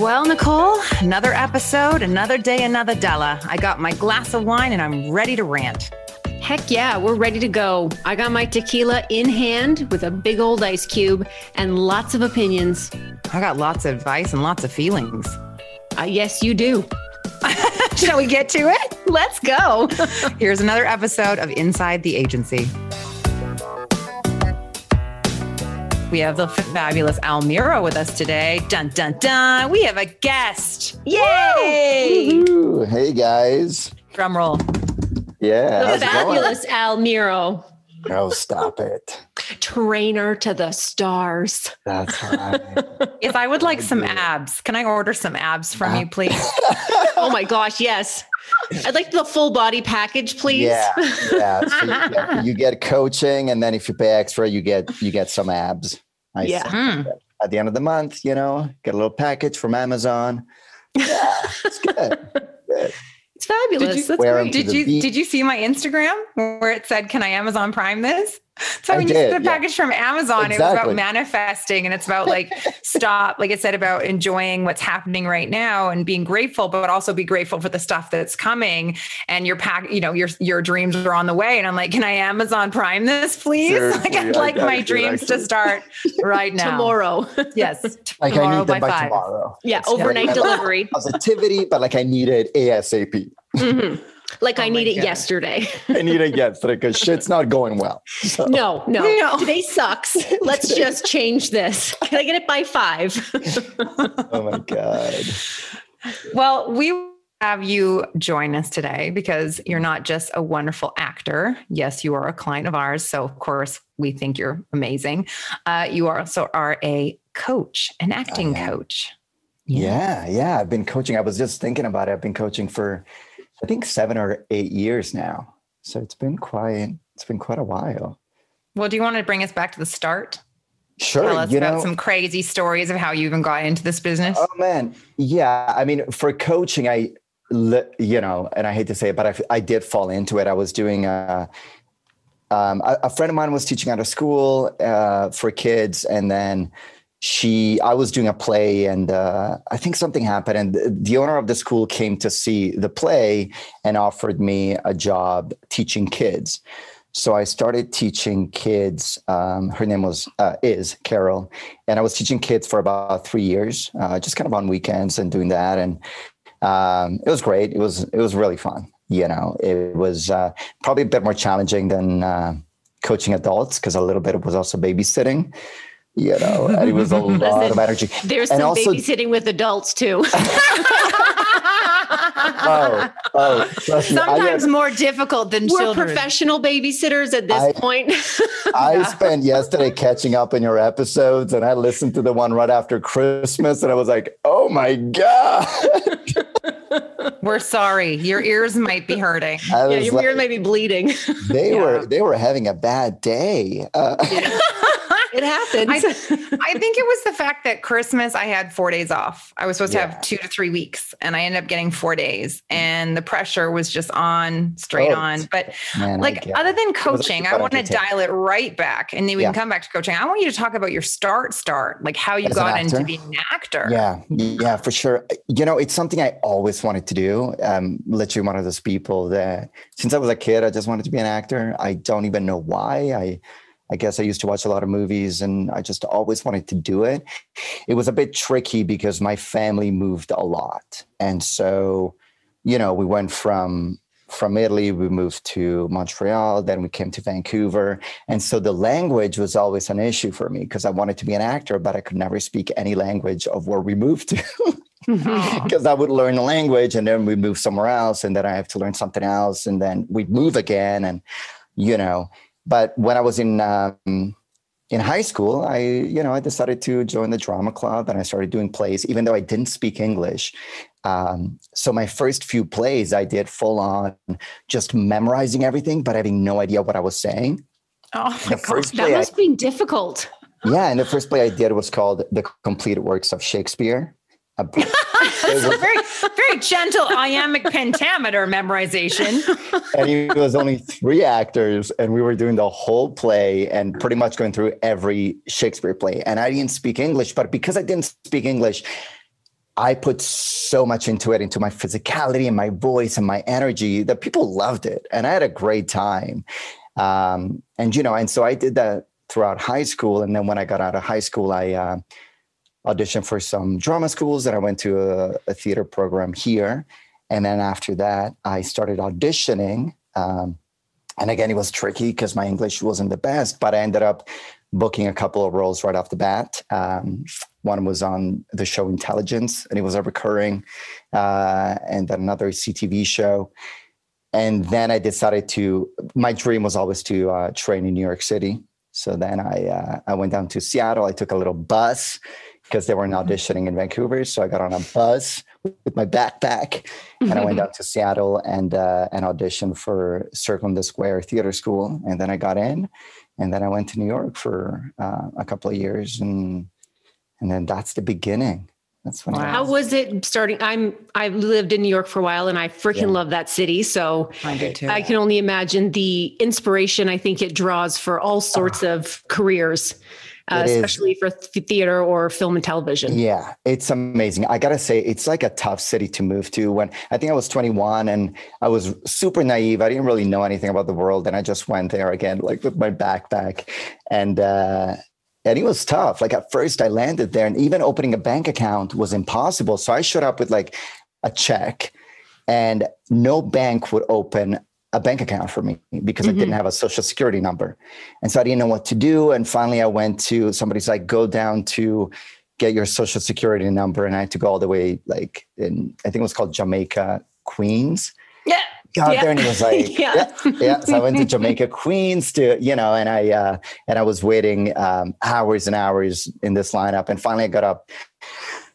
Well, Nicole, another episode, another day, another Della. I got my glass of wine and I'm ready to rant. Heck yeah, we're ready to go. I got my tequila in hand with a big old ice cube and lots of opinions. I got lots of advice and lots of feelings. Uh, yes, you do. Shall we get to it? Let's go. Here's another episode of Inside the Agency. We have the fabulous Almira with us today. Dun dun dun. We have a guest. Yay! Woo-hoo. Hey guys. Drum roll. Yeah. The how's it going? fabulous Al Miro, Oh, stop it. trainer to the stars. That's right. If I would like I some do. abs, can I order some abs from Uh, you, please? Oh my gosh, yes. I'd like the full body package, please. yeah. Yeah. So you, get, you get coaching, and then if you pay extra, you get you get some abs. I Yeah. see. Mm. At the end of the month, you know, get a little package from Amazon. Yeah, it's good. Good. Fabulous. Did you- That's great. Did you did you see my Instagram where it said, "Can I Amazon Prime this?" So I when you see did, the yeah. package from Amazon, it was about manifesting, and it's about like stop, like it said about enjoying what's happening right now and being grateful, but also be grateful for the stuff that's coming. And your pack, you know, your your dreams are on the way. And I'm like, "Can I Amazon Prime this, please?" like I'd I like gotta my do it, dreams to start right now. Tomorrow. yes, Like tomorrow I need them by five. tomorrow. yeah, It's overnight like delivery. Positivity, but like I need it ASAP. Mhm. Like Oh I my need it God. yesterday. I need it yesterday because shit's not going well. So, No, no, No. Today sucks. Let's just change this. Can I get it by five? oh my god. Well, we have you join us today because you're not just a wonderful actor. Yes, you are a client of ours. So, of course, we think you're amazing. Uh, you also are a coach, an acting am. coach. Yeah, yeah. I've been coaching. I was just thinking about it. I've been coaching for I think seven or eight years now. So it's been quite it's been quite a while. Well, do you want to bring us back to the start? Sure. Tell us about know, some crazy stories of how you even got into this business. oh man. Yeah. I mean, for coaching, I you know, and I hate to say it, but I, I did fall into it. I was doing uh um, a, a friend of mine was teaching out of school uh, for kids, and then she, I was doing a play, and uh, I think something happened, and the, owner of the school came to see the play and offered me a job teaching kids. So I started teaching kids. Um, her name was uh, is Carol, and I was teaching kids for about three years, uh, just kind of on weekends and doing that, and um, it was great. It was it was really fun. You know, it was uh, probably a bit more challenging than uh, coaching adults because a little bit was also babysitting. You know, and it was a lot Listen, of energy. There's And some also- babysitting with adults too. Oh, oh, trust me, Sometimes get- more difficult than We're children. professional babysitters at this I- point. I spent yesterday catching up in your episodes, and I listened to the one right after Christmas, and I was like, "Oh my god!" We're sorry. Your ears might be hurting. I yeah, your like, ears may be bleeding. they Yeah. were they were having a bad day. Uh, it happens. I, I think it was the fact that Christmas I had four days off. I was supposed to have two to three weeks, and I ended up getting four days, and the pressure was just on straight Oh, on. But man, like other than coaching, I want to dial it right back, and then we Yeah. can come back to coaching. I want you to talk about your start, start, like how you As got into being an actor. Yeah, yeah, for sure. You know, it's something I always wanted to do. Um, literally one of those people that since I was a kid, I just wanted to be an actor. I don't even know why. I I guess I used to watch a lot of movies and I just always wanted to do it. It was a bit tricky because my family moved a lot. And so, you know, we went from from Italy, we moved to Montreal, then we came to Vancouver. And so the language was always an issue for me because I wanted to be an actor, but I could never speak any language of where we moved to. Because I would learn a language and then we'd move somewhere else and then I have to learn something else and then we'd move again and you know but when I was in um, in high school I you know I decided to join the drama club and I started doing plays even though I didn't speak English um, so my first few plays I did full on just memorizing everything but having no idea what I was saying Oh my god. that must be difficult. yeah and the first play I did was called The Complete Works of Shakespeare A- That's a very, very gentle iambic pentameter memorization. and it was only three actors and we were doing the whole play and pretty much going through every shakespeare play and i didn't speak english but because i didn't speak english I put so much into it, into my physicality and my voice and my energy that people loved it. And I had a great time. Um, and, you know, and so I did that throughout high school. And then when I got out of high school, I uh, auditioned for some drama schools and I went to a, a, theater program here. And then after that, I started auditioning. Um, and again, it was tricky because my English wasn't the best, but I ended up booking a couple of roles right off the bat. Um, one was on the show Intelligence, and it was a recurring, uh, and then another CTV show. And then I decided to. My dream was always to uh, train in New York City. So then I uh, I went down to Seattle. I took a little bus because they weren't mm-hmm. auditioning in Vancouver. So I got on a bus with my backpack, and I went down to Seattle and uh, and auditioned for Circle in the Square Theater School. And then I got in, and then I went to New York for uh, a couple of years, and and then that's the beginning. That's when. Wow. How was it starting? I'm I've lived in New York for a while, and I freaking yeah. love that city. So I do too. I can only imagine the inspiration I think it draws for all sorts oh. of careers. Uh, especially for th- theater or film and television. Yeah, it's amazing. I gotta say, it's like a tough city to move to. When I think I was 21 and I was super naive, I didn't really know anything about the world, and I just went there again, like with my backpack, and uh, and it was tough. Like at first, I landed there, and even opening a bank account was impossible. So I showed up with like a check, and no bank would open a bank account for me because mm-hmm. I didn't mm-hmm. have a social security number. And so I didn't know what to do. And finally, I went to somebody's like, go down to get your social security number. And I had to go all the way, like, in, I think it was called Jamaica, Queens. Yeah got yeah. there and he was like, yeah. yeah. yeah. So I went to Jamaica, Queens to, you know, and I, uh, and I was waiting um, hours and hours in this lineup. And finally I got up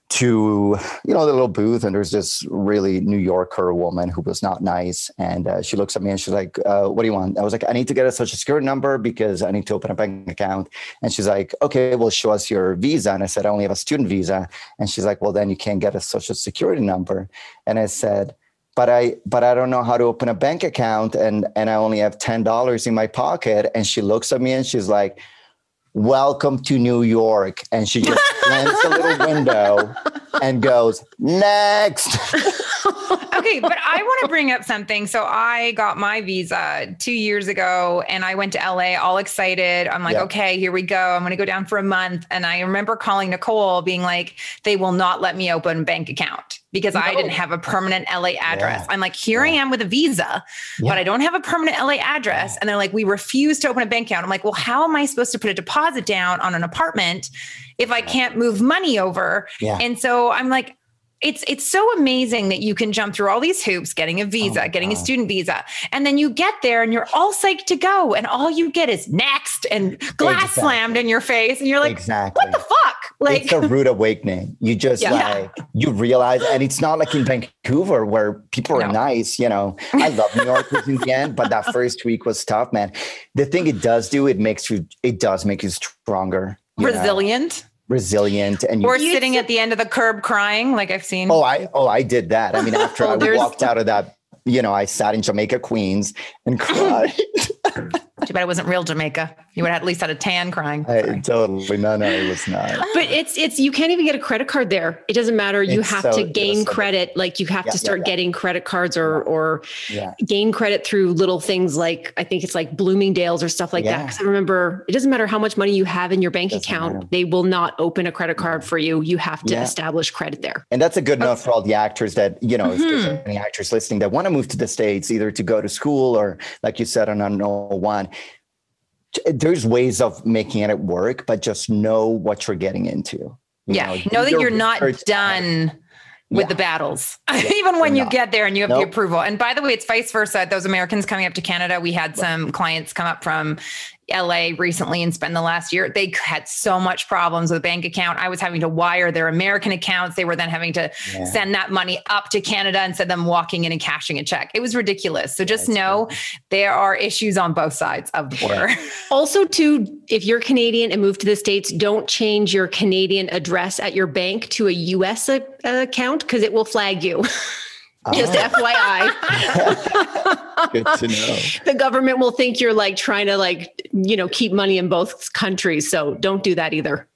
to, you know, the little booth and there's this really New Yorker woman who was not nice. And uh, she looks at me and she's like, uh, what do you want? I was like, I need to get a social security number because I need to open a bank account. And she's like, okay, well, show us your visa. And I said, I only have a student visa. And she's like, well, then you can't get a social security number. And I said, but I but I don't know how to open a bank account and and I only have $10 in my pocket and she looks at me and she's like welcome to New York and she just slams the little window and goes next okay, but I want to bring up something. So I got my visa two years ago and I went to LA all excited. I'm like, okay, here we go. I'm going to go down for a month. And I remember calling Nicole being like, they will not let me open a bank account because no. I didn't have a permanent LA address. Yeah. I'm like, here yeah. I am with a visa, yeah. but I don't have a permanent LA address. And they're like, we refuse to open a bank account. I'm like, well, how am I supposed to put a deposit down on an apartment if I can't move money over? And so I'm like, it's it's so amazing that you can jump through all these hoops getting a oh visa oh, getting a student visa and then you get there and you're all psyched to go and all you get is next and glass exactly. slammed in your face and you're like exactly. what the fuck like it's a rude awakening. You just yeah. like you realize and it's not like in vancouver where people are no. nice you know. I love new york in the end but that first week was tough man. The thing it does do it makes you it does make you stronger you resilient know? resilient? And you, or sitting at the end of the curb crying like i've seen. Oh i oh i did that. I mean after oh, i walked out of that you know i sat in jamaica queens and cried Too bad it wasn't real Jamaica. You would have at least had a tan crying. I, totally. No, no, it was not. But it's it's you can't even get a credit card there. It doesn't matter. You it's have so, to gain credit. Like you have yeah, to start yeah, yeah. getting credit cards or or gain credit through little things like I think it's like Bloomingdale's or stuff like that. Because I remember it doesn't matter how much money you have in your bank account, matter. they will not open a credit card for you. You have to establish credit there. And that's a good note for all the actors that, you know, mm-hmm. if there's mm-hmm. any actors listening that want to move to the States, either to go to school or like you said on an O1 there's ways of making it work, but just know what you're getting into. You yeah. Know, know that you're not done with yeah. the battles, yeah, even when you not. get there and you have nope. the approval. And by the way, it's vice versa. Those Americans coming up to Canada, we had some clients come up from LA recently and spend the last year, they had so much problems with bank account. I was having to wire their American accounts. They were then having to yeah. send that money up to Canada instead of them walking in and cashing a check. It was ridiculous. So just That's know cool. there are issues on both sides of the border. also, too, if you're Canadian and move to the States, don't change your Canadian address at your bank to a US a- uh, account because it will flag you. Just oh. FYI. Good to know. The government will think you're like trying to like, you know, keep money in both countries. So don't do that either.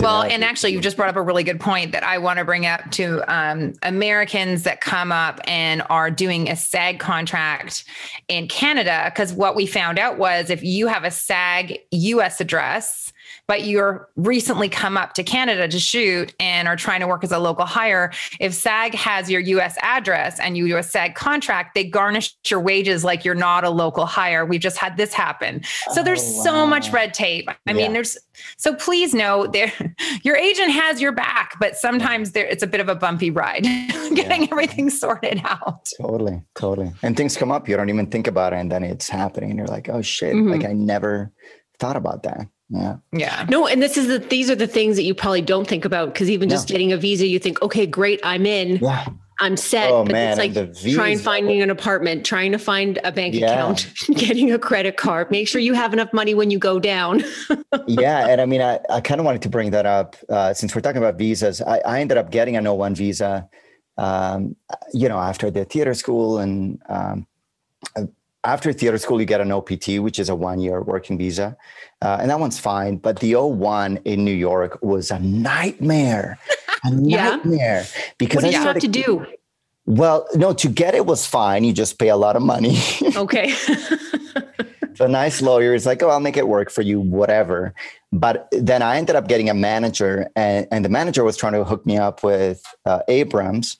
well, know. and actually you just brought up a really good point that I want to bring up to um, Americans that come up and are doing a SAG contract in Canada. Because what we found out was if you have a SAG US address, but you're recently come up to Canada to shoot and are trying to work as a local hire, if SAG has your US address and you do a SAG contract, they garnish your wages like you're not a local hire. We've just had this happen. So oh, there's wow. so much red tape. I yeah. mean, there's so please know there your agent has your back, but sometimes there it's a bit of a bumpy ride getting yeah. everything sorted out. Totally, totally. And things come up, you don't even think about it, and then it's happening, and you're like, oh shit, mm-hmm. like I never thought about that. Yeah. Yeah. No, and this is the these are the things that you probably don't think about because even just getting a visa, you think, okay, great, I'm in. Yeah. I'm set. Oh, but man, it's like trying finding an apartment, trying to find a bank yeah. account, getting a credit card. Make sure you have enough money when you go down. yeah. And I mean, I, I kind of wanted to bring that up uh, since we're talking about visas. I, I ended up getting an O1 visa, um, you know, after the theater school and um, after theater school, you get an OPT, which is a one year working visa. Uh, and that one's fine. But the O1 in New York was a nightmare. A nightmare. yeah. Because what did you have to do? Well, no, to get it was fine. You just pay a lot of money. Okay. the nice lawyer is like, oh, I'll make it work for you, whatever. But then I ended up getting a manager, and, and the manager was trying to hook me up with uh, Abrams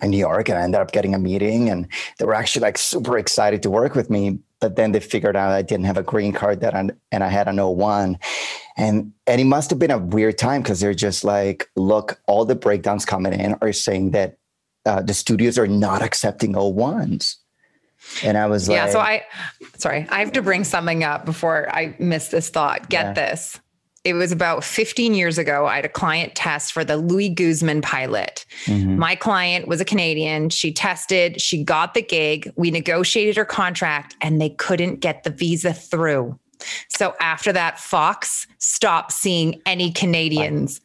in New York and I ended up getting a meeting and they were actually like super excited to work with me. But then they figured out I didn't have a green card that I, and I had an O1. And and it must have been a weird time because they're just like, look, all the breakdowns coming in are saying that uh, the studios are not accepting O1s. And I was yeah, like, Yeah, so I sorry, I have to bring something up before I miss this thought. Get yeah. this it was about 15 years ago. I had a client test for the Luis Guzman pilot. Mm-hmm. My client was a Canadian. She tested, she got the gig. We negotiated her contract and they couldn't get the visa through. So after that, Fox stopped seeing any Canadians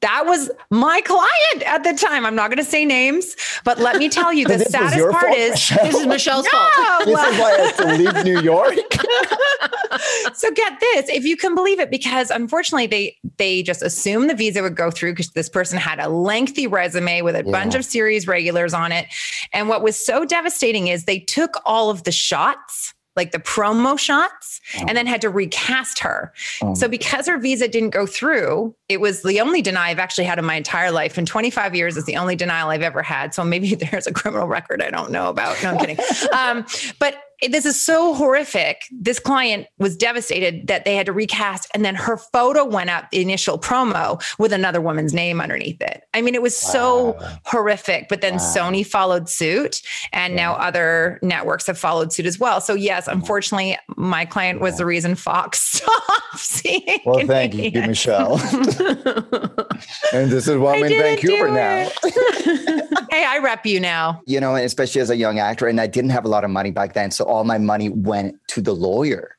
that was my client at the time. I'm not going to say names, but let me tell you, the saddest part fault, is Michelle. this is Michelle's no, fault. This well, is why I have to leave New York. so get this, if you can believe it, because unfortunately they they just assumed the visa would go through because this person had a lengthy resume with a yeah. bunch of series regulars on it. And what was so devastating is they took all of the shots like the promo shots oh. and then had to recast her. Oh. So because her visa didn't go through, it was the only deny I've actually had in my entire life. In 25 years, is the only denial I've ever had. So maybe there's a criminal record I don't know about. No, I'm kidding. um, but this is so horrific. This client was devastated that they had to recast, and then her photo went up, the initial promo, with another woman's name underneath it. I mean, it was wow. so horrific. But then wow. Sony followed suit, and yeah. now other networks have followed suit as well. So, yes, unfortunately, my client was the reason Fox stopped seeing. Well, thank you, Michelle. and this is why I'm in Vancouver now. hey, I rep you now. You know, especially as a young actor, and I didn't have a lot of money back then. So all my money went to the lawyer.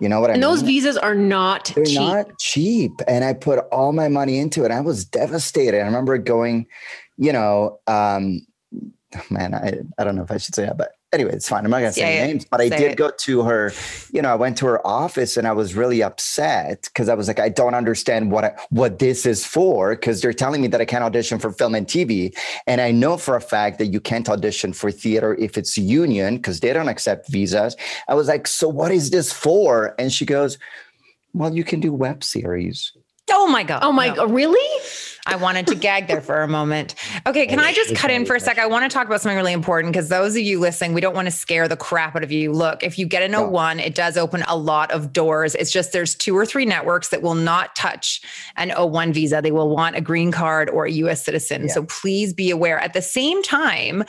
You know what and I mean? And those visas are not They're cheap. not cheap. And I put all my money into it. I was devastated. I remember going, you know, um, man, I, I don't know if I should say that, but anyway, it's fine. I'm not going to say yeah, names, but I did it. go to her, you know, I went to her office and I was really upset because I was like, I don't understand what, I, what this is for. Cause they're telling me that I can't audition for film and TV. And I know for a fact that you can't audition for theater if it's union because they don't accept visas. I was like, so what is this for? And she goes, well, you can do web series. Oh my God. Oh my God. Really? I wanted to gag there for a moment. Okay, can I just cut in for a sec? I want to talk about something really important because those of you listening, we don't want to scare the crap out of you. Look, if you get an O1, it does open a lot of doors. It's just there's two or three networks that will not touch an O1 visa. They will want a green card or a US citizen. Yeah. So please be aware. At the same time,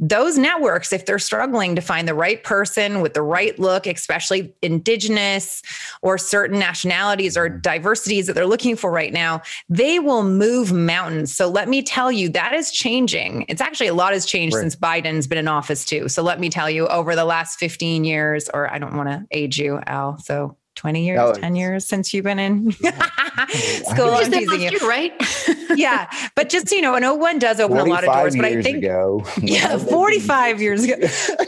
those networks, if they're struggling to find the right person with the right look, especially indigenous or certain nationalities or mm-hmm. diversities that they're looking for right now, they will move move mountains. So let me tell you, that is changing. It's actually a lot has changed right. since Biden's been in office too. So let me tell you, over the last 15 years, or I don't want to age you, Al. So 20 years, oh, 10 years since you've been in school. I'm teasing you. Year, right? yeah. But just, you know, an O1 does open a lot of doors, but I think, ago. yeah, 45 years ago.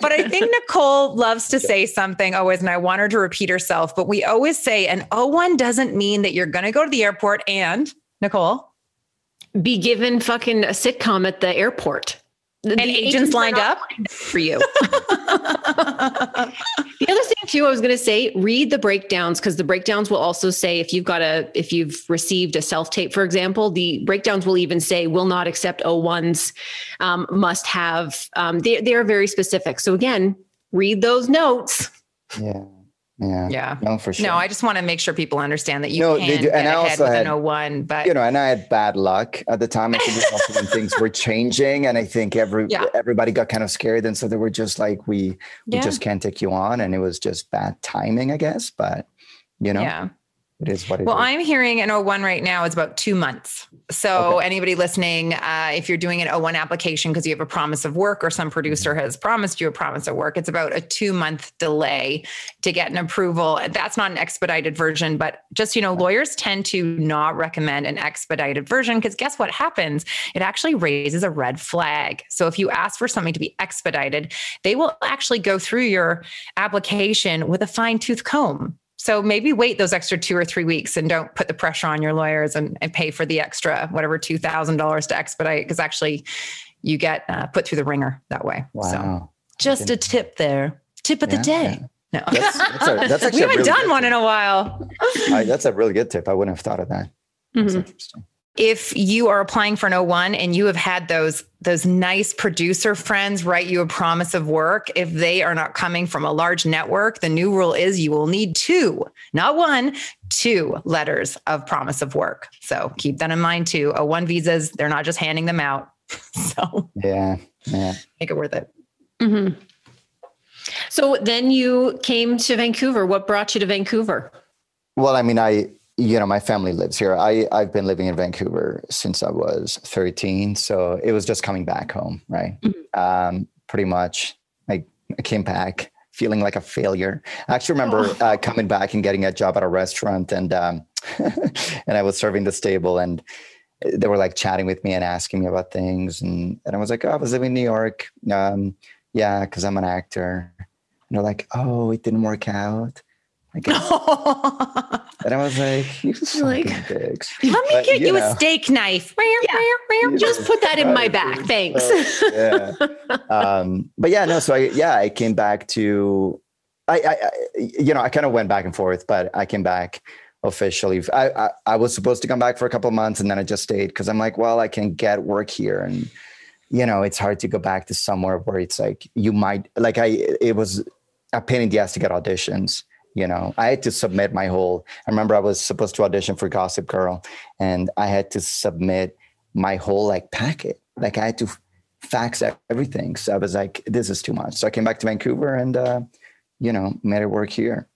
But I think Nicole loves to say something always, and I want her to repeat herself, but we always say an O1 doesn't mean that you're going to go to the airport and Nicole be given fucking a sitcom at the airport and agents, agents lined up for you. the other thing too, I was going to say, read the breakdowns because the breakdowns will also say if you've got a if you've received a self tape, for example, the breakdowns will even say will not accept O1s, um, must have. Um, they they are very specific. So again, read those notes. Yeah. Yeah. Yeah. No, for sure. No, I just want to make sure people understand that you no, can get and ahead I also with had, an O1, but you know, and I had bad luck at the time. I think when things were changing, and I think every yeah. everybody got kind of scared, and so they were just like, "We we yeah. just can't take you on," and it was just bad timing, I guess. But you know, yeah it is what it well, is. I'm hearing an O1 right now is about two months. So okay. anybody listening, uh, if you're doing an O1 application because you have a promise of work or some producer mm-hmm. has promised you a promise of work, it's about a two month delay to get an approval. That's not an expedited version, but just, you know, lawyers tend to not recommend an expedited version because guess what happens? It actually raises a red flag. So if you ask for something to be expedited, they will actually go through your application with a fine tooth comb so maybe wait those extra two or three weeks and don't put the pressure on your lawyers and, and pay for the extra whatever two thousand dollars to expedite because actually you get uh, put through the ringer that way. Wow. So just a tip there. Tip of yeah, the day. Yeah. No, that's, that's, a, that's actually we haven't really done one tip. in a while. I, that's a really good tip. I wouldn't have thought of that. That's mm-hmm. interesting if you are applying for an O1 and you have had those those nice producer friends write you a promise of work, if they are not coming from a large network, the new rule is you will need two, not one, two letters of promise of work. So keep that in mind too. O1 visas, they're not just handing them out. so yeah, yeah, make it worth it. Mm-hmm. So then you came to Vancouver. What brought you to Vancouver? Well, I mean, I you know, my family lives here. I, I've been living in Vancouver since I was 13. So it was just coming back home, right? Mm-hmm. Um, pretty much. I, I came back feeling like a failure. I actually remember oh. uh, coming back and getting a job at a restaurant and, um, and I was serving the table and they were like chatting with me and asking me about things. And, and I was like, oh, I was living in New York. Um, yeah, because I'm an actor. And they're like, oh, it didn't work out. I guess. and I was like, you like, dicks. Let me but, get you, know, a steak knife. Yeah. Just put that in my back. Thanks. yeah. Um, but yeah, no. So I, yeah, I came back to, I, I, you know, I kind of went back and forth, but I came back officially. I, I, I was supposed to come back for a couple of months and then I just stayed because I'm like, well, I can get work here and, you know, it's hard to go back to somewhere where it's like you might like I it was a pain in the ass to get auditions you know i had to submit my whole i remember i was supposed to audition for gossip girl and i had to submit my whole like packet. Like i had to fax everything. So i was like this is too much. So i came back to vancouver and uh, you know made it work here.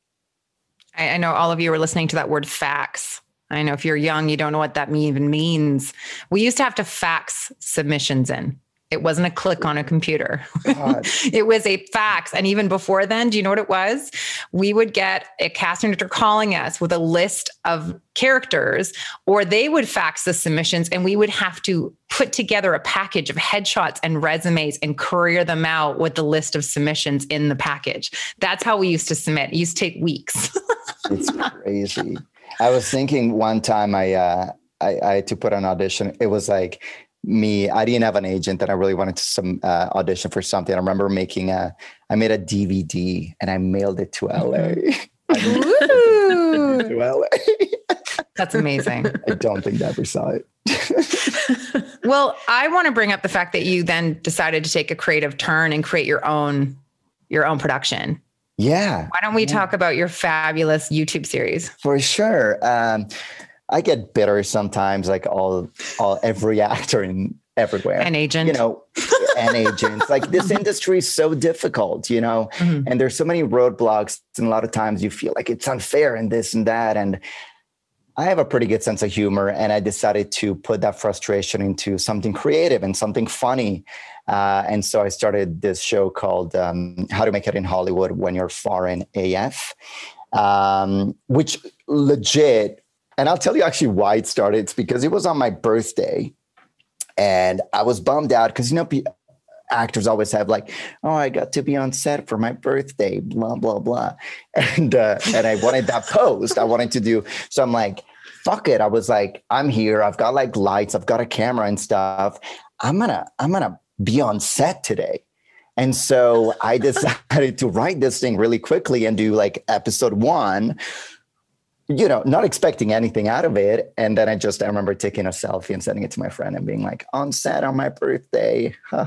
I, I know all of you are listening to that word fax. I know if you're young, you don't know what that even means. We used to have to fax submissions in. It wasn't a click on a computer. it was a fax. And even before then, do you know what it was? We would get a casting director calling us with a list of characters, or they would fax the submissions, and we would have to put together a package of headshots and resumes and courier them out with the list of submissions in the package. That's how we used to submit. It used to take weeks. it's crazy. I was thinking one time I uh I, I had to put an audition. It was like me i didn't have an agent and i really wanted to some uh, audition for something. I remember making a i made a dvd and i mailed it to la mm-hmm. to la that's amazing. I don't think they ever saw it. Well i want to bring up the fact that you then decided to take a creative turn and create your own your own production. Yeah. Why don't we yeah. talk about your fabulous youtube series? For sure. Um, I get bitter sometimes, like all all every actor in everywhere. An agent. You know, an agent. Like this industry is so difficult, you know, mm-hmm. and there's so many roadblocks. And a lot of times you feel like it's unfair and this and that. And I have a pretty good sense of humor, and I decided to put that frustration into something creative and something funny. Uh, and so I started this show called um, How to Make It in Hollywood When You're Foreign AF. um, which legit, and I'll tell you actually why it started. It's because it was on my birthday, and I was bummed out because you know actors always have like, oh, I got to be on set for my birthday, blah blah blah, and uh, and I wanted that post. I wanted to do so. I'm like, fuck it. I was like, I'm here. I've got like lights. I've got a camera and stuff. I'm gonna I'm gonna be on set today. And so I decided to write this thing really quickly and do like episode one, you know, not expecting anything out of it. And then I just, I remember taking a selfie and sending it to my friend and being like, on set on my birthday. uh,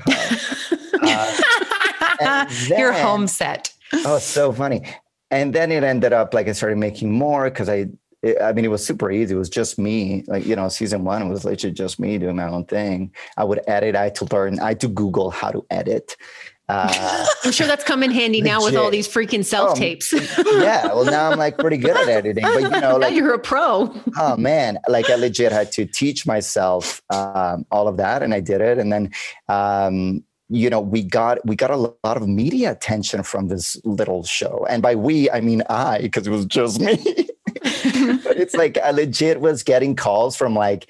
then, Your home set. oh, so funny. And then it ended up like I started making more because I, it, I mean, it was super easy. It was just me. Like, you know, season one was literally just me doing my own thing. I would edit. I had to learn, I had to Google how to edit. Uh, I'm sure that's come in handy legit. now with all these freaking self oh, tapes. yeah, well now I'm like pretty good at editing, but you know, like you're a pro. oh man, like I legit had to teach myself um, all of that, and I did it, and then um, you know we got we got a lot of media attention from this little show, and by we I mean I because it was just me. but it's like I legit was getting calls from like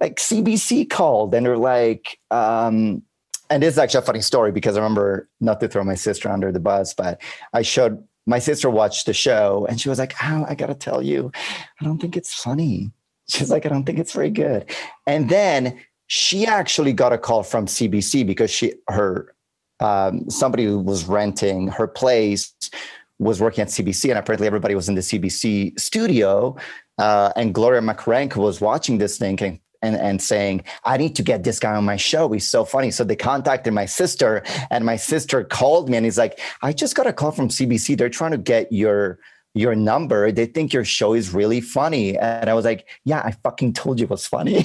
like CBC called, and they're like. Um, and this is actually a funny story because I remember not to throw my sister under the bus, but I showed my sister watched the show and she was like, "Oh, I gotta tell you, I don't think it's funny." She's like, "I don't think it's very good." And then she actually got a call from CBC because she her um, somebody who was renting her place was working at CBC, and apparently everybody was in the CBC studio. Uh, and Gloria Macarenko was watching this thing and and, and saying, I need to get this guy on my show. He's so funny. So they contacted my sister, and my sister called me and he's like, I just got a call from CBC. They're trying to get your your number. They think your show is really funny. And I was like, Yeah, I fucking told you it was funny.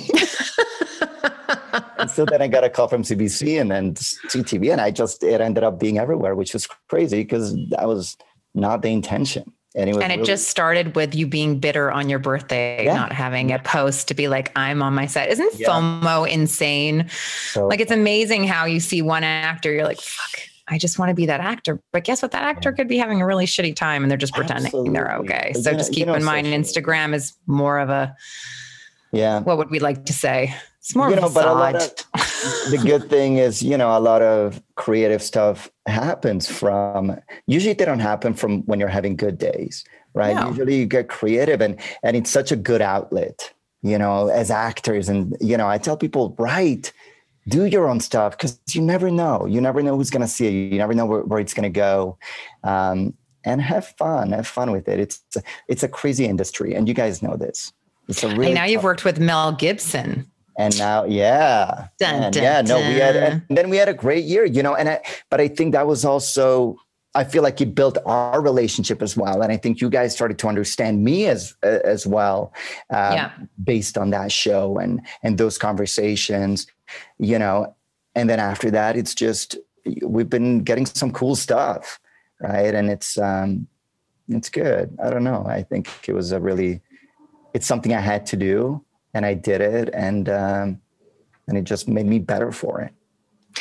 and so then I got a call from CBC and then CTV, and I just it ended up being everywhere, which was crazy because that was not the intention. And it, and it really- just started with you being bitter on your birthday, yeah. not having a post to be like, I'm on my set. Isn't yeah. FOMO insane? So, like, it's amazing how you see one actor, you're like, fuck, I just want to be that actor. But guess what? That actor could be having a really shitty time and they're just pretending Absolutely. they're okay. But so just keep in mind, Instagram is more of a, yeah. What would we like to say? It's more you know, but a lot of, the good thing is, you know, a lot of creative stuff happens from usually they don't happen from when you're having good days, right? No. Usually you get creative and and it's such a good outlet, you know, as actors. And you know, I tell people, write, do your own stuff because you never know. You never know who's gonna see it. You never know where, where it's gonna go. Um, and have fun. Have fun with it. It's it's a crazy industry, and you guys know this. It's a really and now you've worked with Mel Gibson and now yeah. Dun, dun, yeah no we had and then we had a great year you know and I, but i think that was also i feel like it built our relationship as well. And i think you guys started to understand me as as well um, yeah. based on that show and and those conversations you know. And then after that it's just we've been getting some cool stuff right? And it's um it's good. I don't know. I think it was a really it's something i had to do and I did it, and um, and it just made me better for it.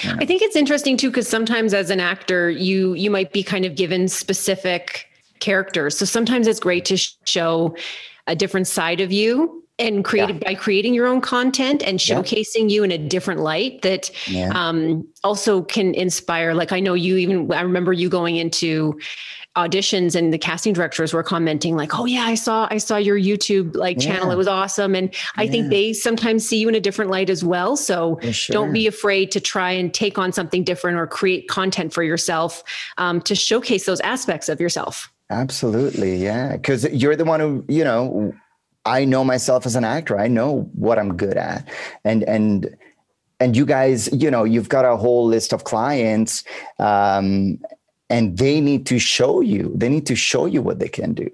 I think it's interesting too because sometimes as an actor, you you might be kind of given specific characters. So sometimes it's great to show a different side of you and created yeah. by creating your own content and showcasing yeah. you in a different light that yeah. um, also can inspire like i know you even i remember you going into auditions and the casting directors were commenting like oh yeah i saw i saw your youtube like channel. It was awesome. And i think they sometimes see you in a different light as well. So sure. don't be afraid to try and take on something different or create content for yourself um, to showcase those aspects of yourself. Absolutely. Yeah. Because you're the one who you know I know myself as an actor. I know what I'm good at. And and and you guys, you know, you've got a whole list of clients um, and they need to show you. They need to show you what they can do.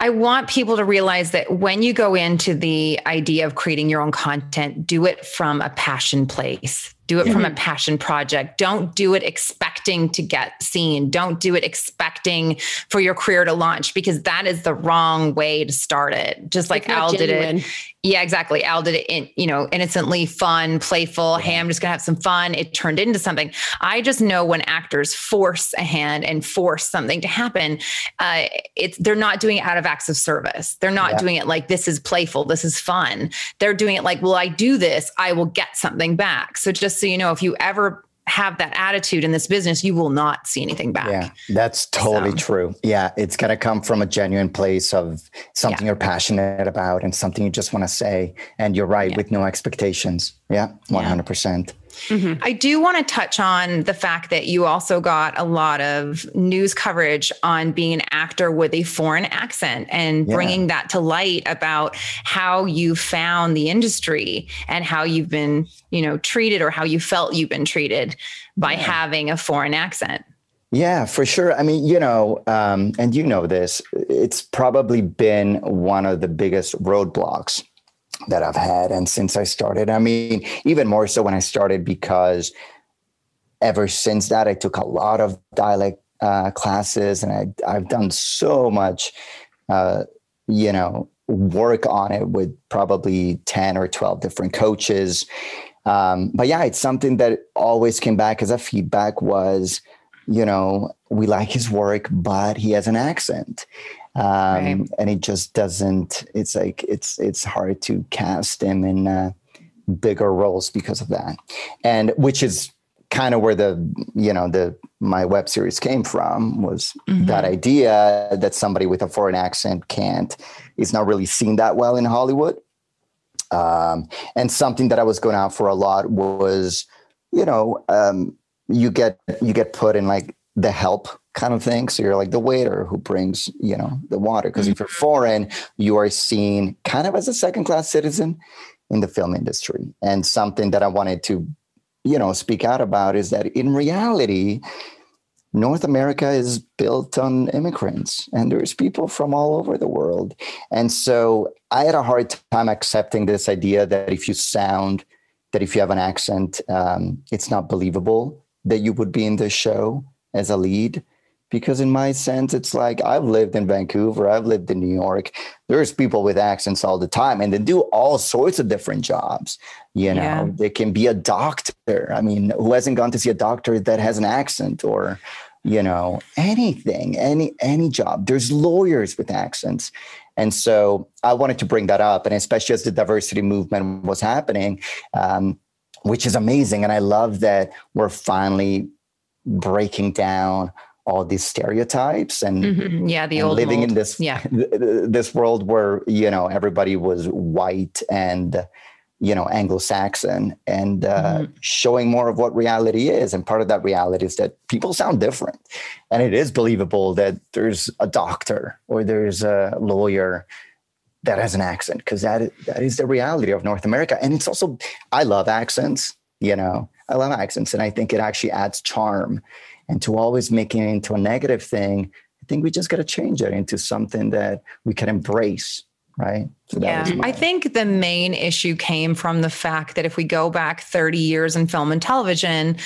I want people to realize that when you go into the idea of creating your own content, do it from a passion place. do it from a passion project. Don't do it expecting to get seen. Don't do it expecting for your career to launch because that is the wrong way to start it. Just like Al genuine. did it. Yeah, exactly. Al did it in, you know, innocently fun, playful. Hey, I'm just gonna have some fun. It turned into something. I just know when actors force a hand and force something to happen, uh, it's they're not doing it out of acts of service. They're not yeah. doing it like this is playful, this is fun. They're doing it like, well, I do this, I will get something back. So just so you know, if you ever have that attitude in this business, you will not see anything back. Yeah, that's totally so. true. Yeah, it's going to come from a genuine place of something yeah. you're passionate about and something you just want to say. And you're right, yeah. with no expectations. Yeah, 100%. Mm-hmm. I do want to touch on the fact that you also got a lot of news coverage on being an actor with a foreign accent and yeah. bringing that to light about how you found the industry and how you've been, you know, treated or how you felt you've been treated by yeah. having a foreign accent. Yeah, for sure. I mean, you know, um, and you know this, it's probably been one of the biggest roadblocks that I've had. And since I started, I mean, even more so when I started, because ever since that, I took a lot of dialect uh, classes and I, I've done so much, uh, you know, work on it with probably 10 or 12 different coaches. Um, but yeah, it's something that always came back as a feedback was, you know, we like his work, but he has an accent um, right. and it just doesn't. It's like it's it's hard to cast him in uh, bigger roles because of that, and which is kind of where the you know the my web series came from was mm-hmm. that idea that somebody with a foreign accent can't is not really seen that well in Hollywood. Um, and something that I was going out for a lot was, you know, um, you get you get put in like the help kind of thing. So you're like the waiter who brings, you know, the water. Because mm-hmm. if you're mm-hmm. foreign, you are seen kind of as a second class citizen in the film industry. And something that I wanted to, you know, speak out about is that in reality, North America is built on immigrants and there's people from all over the world. And so I had a hard time accepting this idea that if you sound, that if you have an accent, um, it's not believable that you would be in this show as a lead because in my sense it's like i've lived in vancouver i've lived in new york. There's people with accents all the time and they do all sorts of different jobs you know? Yeah. they can be a doctor. I mean who hasn't gone to see a doctor that has an accent or you know anything any any job? There's lawyers with accents. And so i wanted to bring that up and especially as the diversity movement was happening um, which is amazing and i love that we're finally breaking down all these stereotypes and mm-hmm. yeah the and old living mold. in this yeah this world where you know everybody was white and you know anglo-saxon and uh, mm-hmm. showing more of what reality is and part of that reality is that people sound different and it is believable that there's a doctor or there's a lawyer that has an accent because that that is the reality of north america and it's also i love accents you know i love accents and i think it actually adds charm and to always making it into a negative thing i think we just got to change it into something that we can embrace right? So yeah. my- i think the main issue came from the fact that if we go back 30 years in film and television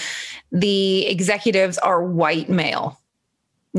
the executives are white male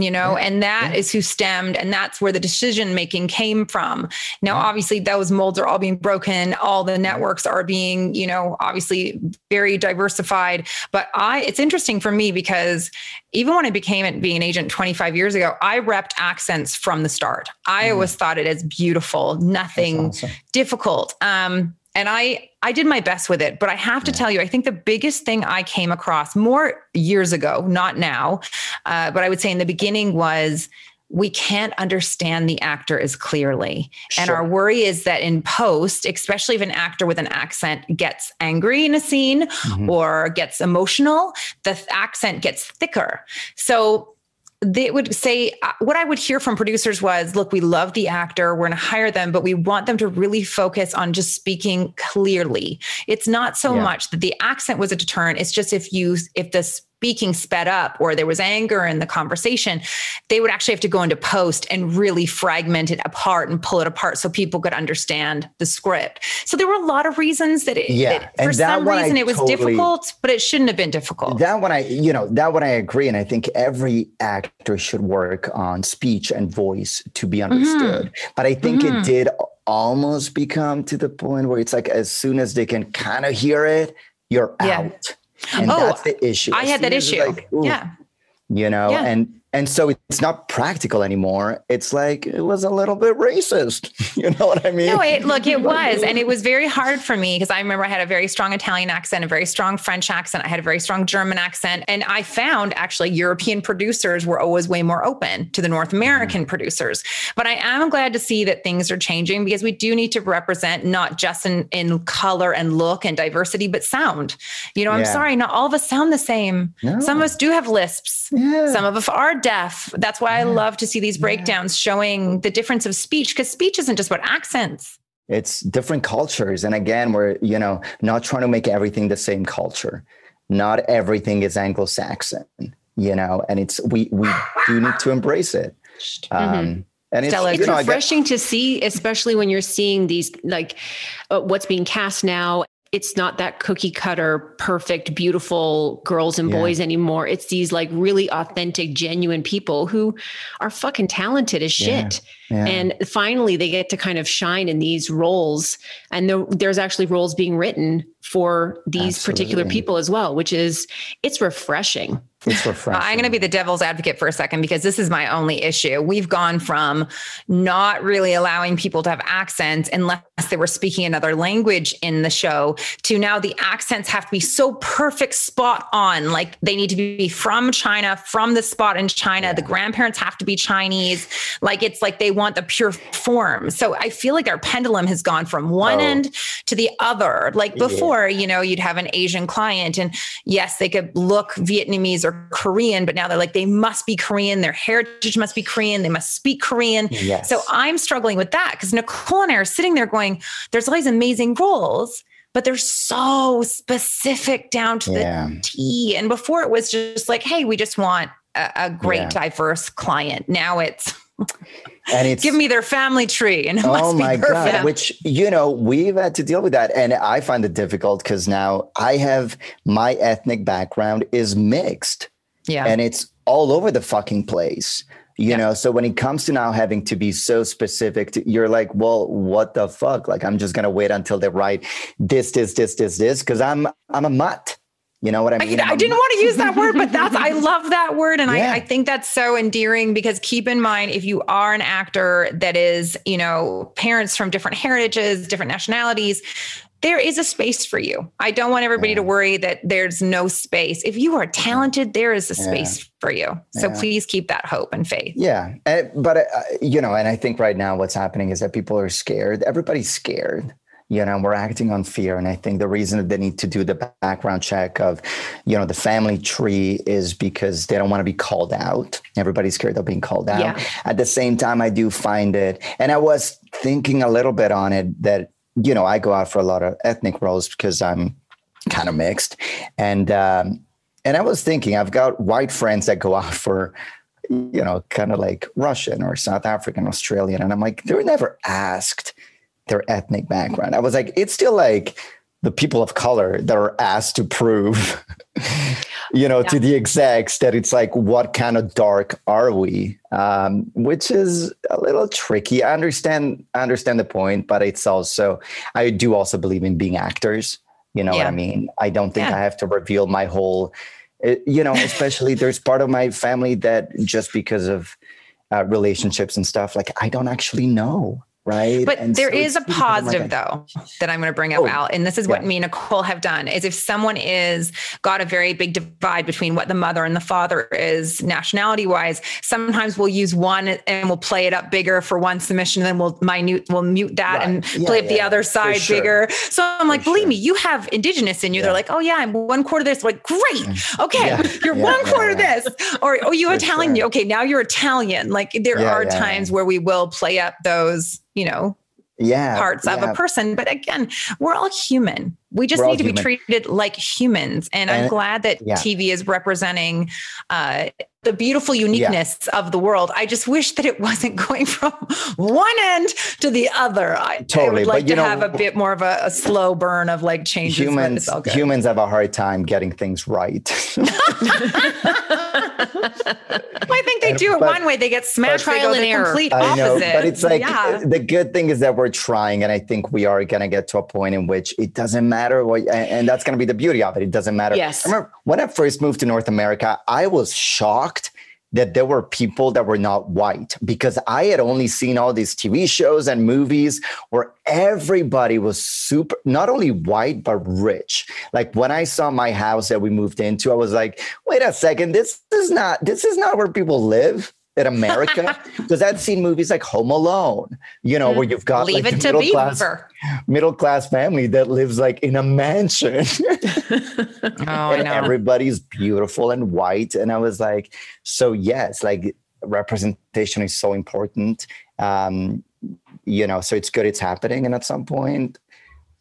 you know yeah. and that yeah. is who stemmed and that's where the decision making came from now yeah. obviously those molds are all being broken all the networks are being you know obviously very diversified but i it's interesting for me because even when i became it being an agent 25 years ago i repped accents from the start i mm. always thought it as beautiful nothing awesome. difficult um and I I did my best with it, but I have to tell you, I think the biggest thing I came across more years ago, not now, uh, but I would say in the beginning was we can't understand the actor as clearly. Sure. And our worry is that in post, especially if an actor with an accent gets angry in a scene mm-hmm. or gets emotional, the accent gets thicker. So they would say uh, what I would hear from producers was, look, we love the actor, we're going to hire them, but we want them to really focus on just speaking clearly. It's not so yeah. much that the accent was a deterrent. It's just if you if this speaking sped up or there was anger in the conversation, they would actually have to go into post and really fragment it apart and pull it apart so people could understand the script. So there were a lot of reasons that it, yeah. That for some reason I it was totally, difficult, but it shouldn't have been difficult. That one I, you know, that one I agree. And I think every actor should work on speech and voice to be mm-hmm. understood. Mm-hmm. But I think mm-hmm. it did almost become to the point where it's like as soon as they can kind of hear it, you're yeah. out. And oh, that's the issue. I had that issue. Like, yeah. You know, yeah. and and so it's not practical anymore. It's like it was a little bit racist. You know what I mean? No, it, look, it was, and it was very hard for me because I remember I had a very strong Italian accent, a very strong French accent, I had a very strong German accent, and I found actually European producers were always way more open to the North American mm-hmm. producers. But I am glad to see that things are changing because we do need to represent not just in in color and look and diversity, but sound. You know, I'm sorry, not all of us sound the same. No. Some of us do have lisps. Yeah. Some of us are deaf. That's why I love to see these breakdowns showing the difference of speech because speech isn't just about accents. It's different cultures. And again, we're, you know, not trying to make everything the same culture. Not everything is Anglo-Saxon, you know, and it's we we do need to embrace it. Um, mm-hmm. And it's, Stella, it's know, refreshing to see, especially when you're seeing these like uh, what's being cast now it's not that cookie cutter, perfect, beautiful girls and boys yeah. anymore. It's these like really authentic, genuine people who are fucking talented as shit. Yeah. Yeah. And finally, they get to kind of shine in these roles. And there, there's actually roles being written for these Absolutely. particular people as well, which is. It's refreshing. Uh, I'm going to be the devil's advocate for a second because this is my only issue. We've gone from not really allowing people to have accents unless they were speaking another language in the show to now the accents have to be so perfect, spot on. Like they need to be from China, from the spot in China. Yeah. The grandparents have to be Chinese. Like it's like they want the pure form. So I feel like our pendulum has gone from one oh. end to the other. Like before, yeah. you know, you'd have an Asian client and yes, they could look Vietnamese or Korean, but now they're like, they must be Korean. Their heritage must be Korean. They must speak Korean. Yes. So I'm struggling with that because Nicole and I are sitting there going, there's all these amazing roles, but they're so specific down to yeah. the T. And before it was just like, hey, we just want a, a great, yeah. diverse client. Now it's, and it's give me their family tree and oh my god. which you know we've had to deal with that and i find it difficult because now i have my ethnic background is mixed. Yeah. And it's all over the fucking place you yeah. know? So when it comes to now having to be so specific to, you're like well what the fuck? Like i'm just gonna wait until they write this this this this this because i'm i'm a mutt you know what I mean? I, I didn't want to use that word, but that's I love that word. And yeah. I, I think that's so endearing because keep in mind if you are an actor that is, you know, parents from different heritages, different nationalities, there is a space for you. I don't want everybody yeah. to worry that there's no space. If you are talented, there is a space yeah. for you. So yeah. please keep that hope and faith. Yeah. And, eh, but, uh, you know, and I think right now what's happening is that people are scared. Everybody's scared you know we're acting on fear. And i think the reason that they need to do the background check of you know the family tree is because they don't want to be called out. Everybody's scared of being called out. Yeah. at the same time i do find it and i was thinking a little bit on it that you know i go out for a lot of ethnic roles because i'm kind of mixed. And um and i was thinking i've got white friends that go out for you know kind of like russian or south african australian and i'm like they're never asked their ethnic background. I was like, it's still like the people of color that are asked to prove, you know, yeah. to the execs that it's like, what kind of dark are we? Um, which is a little tricky. I understand, I understand the point, but it's also, I do also believe in being actors. You know yeah. what I mean? I don't think yeah. I have to reveal my whole, eh, you know, especially there's part of my family that just because of uh, relationships and stuff, like I don't actually know right? But and there so is a positive though that I'm going to bring up, oh, Al, and this is what yeah. me and Nicole have done: is if someone is got a very big divide between what the mother and the father is nationality wise, sometimes we'll use one and we'll play it up bigger for one submission, then we'll minute we'll mute that right. and yeah, play up yeah, the other side sure. bigger. So I'm like, for believe sure. me, you have indigenous in you. They're like, oh yeah, I'm one quarter this. like, great, mm. okay, you're one quarter this, or oh you Italian, sure. okay, now you're Italian. Like there are times where we will play up those you know, yeah, parts yeah. of a person. But again, we're all human. we just need to human. be treated like humans. And, and I'm glad that yeah. TV is representing uh, the beautiful uniqueness yeah. of the world. I just wish that it wasn't going from one end to the other. I, totally, I would like to know, have a bit more of a, a, slow burn of like changes. Humans, humans have a hard time getting things right. I think they do it one way. They get smashed. Trial and error. Complete I know, opposite. but it's like yeah. the good thing is that we're trying, and I think we are going to get to a point in which it doesn't matter what, and that's going to be the beauty of it. It doesn't matter. Yes. I remember when I first moved to North America, I was shocked that there were people that were not white because I had only seen all these TV shows and movies where everybody was super, not only white, but rich. Like when I saw my house that we moved into, I was like, wait a second, this is not, this is not where people live in America because I'd seen movies like Home Alone, you know, where you've got Leave like it to middle class, middle class family that lives like in a mansion. oh, and everybody's beautiful and white. And I was like, so yes, like representation is so important. Um, you know, so it's good it's happening. And at some point,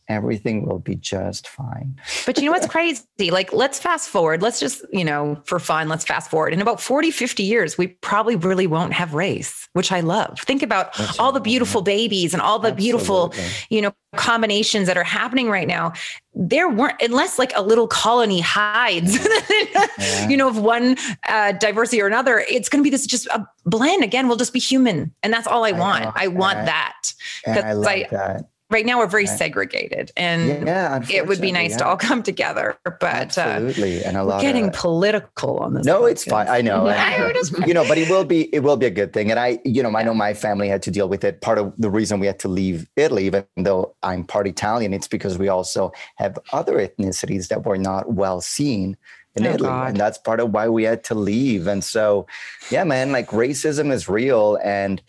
everything will be just fine. but you know what's crazy? Like, let's fast forward. Let's just, you know, for fun, let's fast forward. In about 40, 50 years, we probably really won't have race, which I love. Think about That's all the beautiful babies and all the Absolutely. beautiful, you know, combinations that are happening right now. There weren't, unless like a little colony hides, yeah. you know, of one uh, diversity or another, it's going to be this just a blend. Again, we'll just be human. And that's all I, I want. Know. I want and that. And I love I, that right now we're very right. segregated and yeah, it would be nice yeah. to all come together but uh, absolutely and a lot getting of, political on this no podcast. it's fine i know you know but it will be it will be a good thing and i you know i know my family had to deal with it part of the reason we had to leave italy even though i'm part italian it's because we also have other ethnicities that were not well seen in oh, Italy. God. And that's part of why we had to leave. And so, yeah, man, like racism is real. And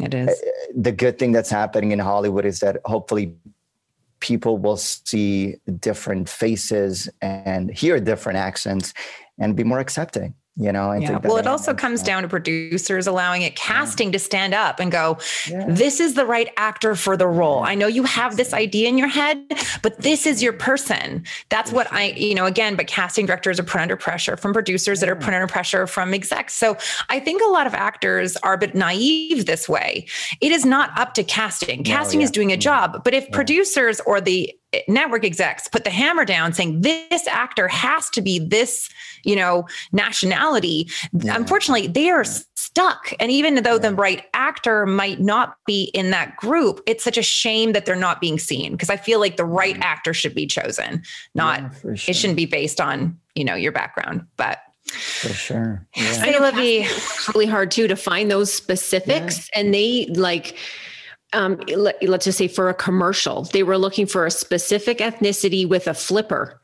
it is. Uh, the good thing that's happening in Hollywood is that hopefully people will see different faces and hear different accents and be more accepting you know? I yeah. well it also comes down to producers allowing it casting yeah. to stand up and go yeah. this is the right actor for the role. I know you have this idea in your head but this is your person. That's what i you know again but casting directors are put under pressure from producers that are put under pressure from execs. So i think a lot of actors are a bit naive this way. It is not up to casting. Casting no, is doing a mm-hmm. job but if producers or the network execs put the hammer down saying this actor has to be this you know nationality yeah. unfortunately they are stuck and even though yeah. the right actor might not be in that group it's such a shame that they're not being seen because i feel like the right mm. actor should be chosen not yeah, sure. it shouldn't be based on you know your background but for sure yeah. I know be really hard too to find those specifics and they like um, let, us just say for a commercial, they were looking for a specific ethnicity with a flipper.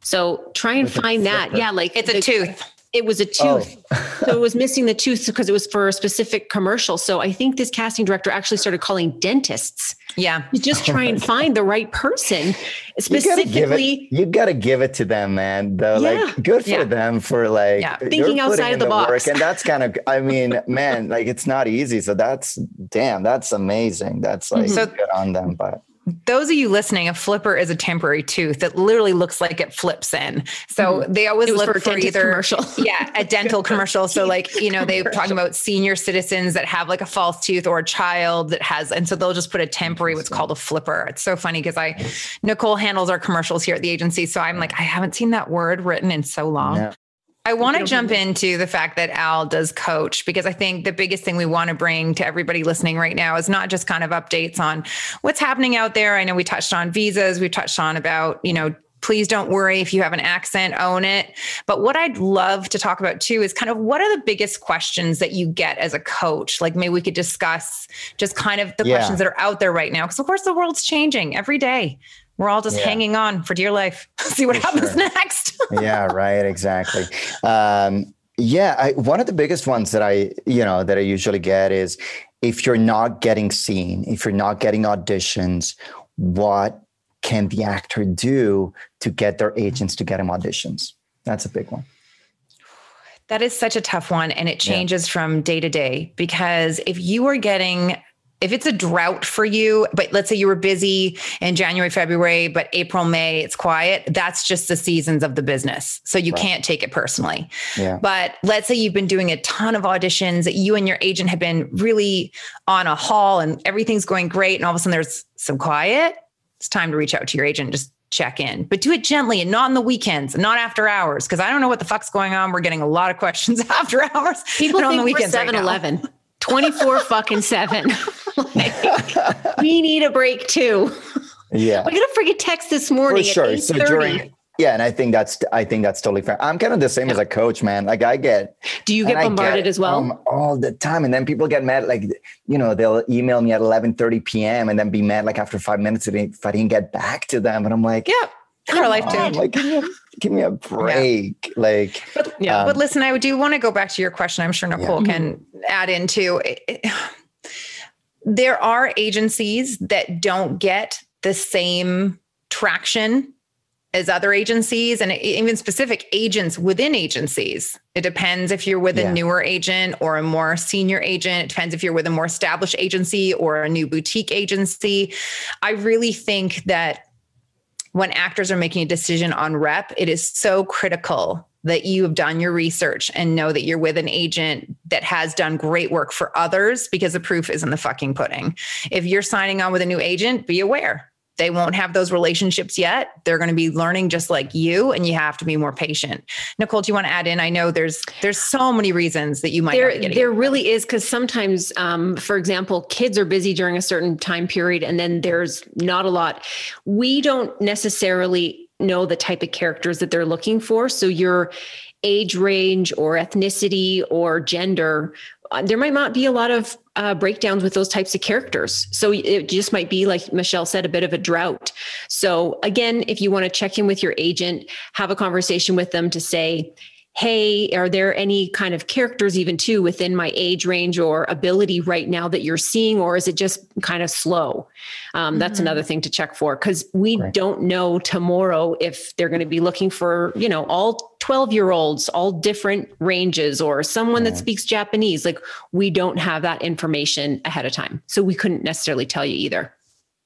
So try and with find that. Yeah, like it's the, a tooth. It was a tooth. Oh. so it was missing the tooth because it was for a specific commercial. So I think this casting director actually started calling dentists. Yeah. Just try and find the right person. Specifically, you got to give it to them, man. Though, yeah. like, good for yeah. them for like yeah. thinking outside of the, the box. Work. And that's kind of, I mean, man, like it's not easy. So that's damn, that's amazing. That's like mm-hmm. good on them. But those of you listening, a flipper is a temporary tooth that literally looks like it flips in. So mm-hmm. they always look for, for either commercial. yeah, a dental commercial. So like, you know, they're talking about senior citizens that have like a false tooth or a child that has, and so they'll just put a temporary, what's called a flipper. It's so funny because I, Nicole handles our commercials here at the agency. So I'm like, I haven't seen that word written in so long. I want to jump into the fact that Al does coach because I think the biggest thing we want to bring to everybody listening right now is not just kind of updates on what's happening out there. I know we touched on visas, we touched on about, you know, please don't worry if you have an accent, own it. But what I'd love to talk about too is kind of what are the biggest questions that you get as a coach? Like maybe we could discuss just kind of the yeah. questions that are out there right now. Because of course the world's changing every day we're all just yeah. hanging on for dear life. See what for happens sure. next. yeah, right. Exactly. Um, yeah, I, one of the biggest ones that I, you know, that I usually get is if you're not getting seen, if you're not getting auditions, what can the actor do to get their agents to get him auditions? That's a big one. That is such a tough one. And it changes yeah. from day to day because if you are getting if it's a drought for you, but let's say you were busy in January, February, but April, May, it's quiet, that's just the seasons of the business. So you right. can't take it personally. Yeah. But let's say you've been doing a ton of auditions, that you and your agent have been really on a haul and everything's going great. And all of a sudden there's some quiet. It's time to reach out to your agent and just check in, but do it gently and not on the weekends, not after hours. Cause I don't know what the fuck's going on. We're getting a lot of questions after hours. People think on the weekends. 7 Eleven. Right 24 fucking seven. like, we need a break too. Yeah. We got a freaking text this morning. For sure. So during, yeah, and I think that's I think that's totally fair. I'm kind of the same yeah. as a coach, man. Like I get. Do you get bombarded get, as well? Um, all the time, and then people get mad. Like you know, they'll email me at 11:30 p.m. and then be mad like after five minutes if I didn't get back to them. And I'm like, yeah, our life too. Like, give me a, give me a break. Yeah. Like, but, yeah. Um, but listen, I do want to go back to your question. I'm sure Nicole yeah. can add into. It, there are agencies that don't get the same traction as other agencies and even specific agents within agencies. It depends if you're with a newer agent or a more senior agent. It depends if you're with a more established agency or a new boutique agency. I really think that when actors are making a decision on rep, it is so critical that you have done your research and know that you're with an agent that has done great work for others because the proof is in the fucking pudding. If you're signing on with a new agent, be aware they won't have those relationships yet. They're going to be learning just like you, and you have to be more patient. Nicole, do you want to add in? I know there's there's so many reasons that you might. There, there really is because sometimes, um, for example, kids are busy during a certain time period, and then there's not a lot. We don't necessarily know the type of characters that they're looking for, so your age range or ethnicity or gender there might not be a lot of uh, breakdowns with those types of characters. So it just might be, like Michelle said, a bit of a drought. So again, if you want to check in with your agent, have a conversation with them to say, hey, are there any kind of characters even too within my age range or ability right now that you're seeing, or is it just kind of slow? Um, mm-hmm. That's another thing to check for because we right. don't know tomorrow if they're going to be looking for, you know, all 12 year olds, all different ranges, or someone that speaks Japanese. Like we don't have that information ahead of time. So we couldn't necessarily tell you either.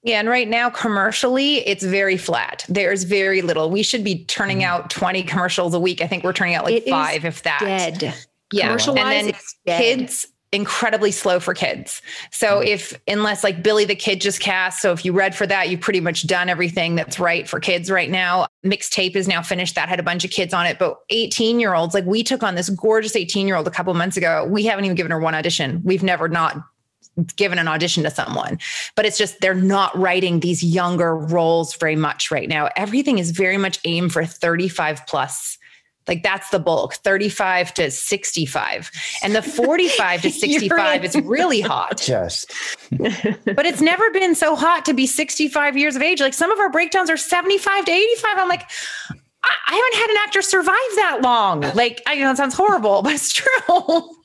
Yeah, and right now commercially, it's very flat. There's very little. We should be turning mm. out 20 commercials a week. I think we're turning out like it five, if that. Dead. Yeah, and then kids incredibly slow for kids. So mm. if unless like Billy the Kid just cast, so if you read for that, you've pretty much done everything that's right for kids right now. Mixtape is now finished. That had a bunch of kids on it, but 18 year olds, like we took on this gorgeous 18 year old a couple months ago. We haven't even given her one audition. We've never not given an audition to someone but it's just they're not writing these younger roles very much right now. Everything is very much aimed for 35 plus. Like that's the bulk 35 to 65 and the 45 to 65 is really hot. Just. But it's never been so hot to be 65 years of age. Like some of our breakdowns are 75 to 85 i'm like I haven't had an actor survive that long. Like, I know it sounds horrible, but it's true.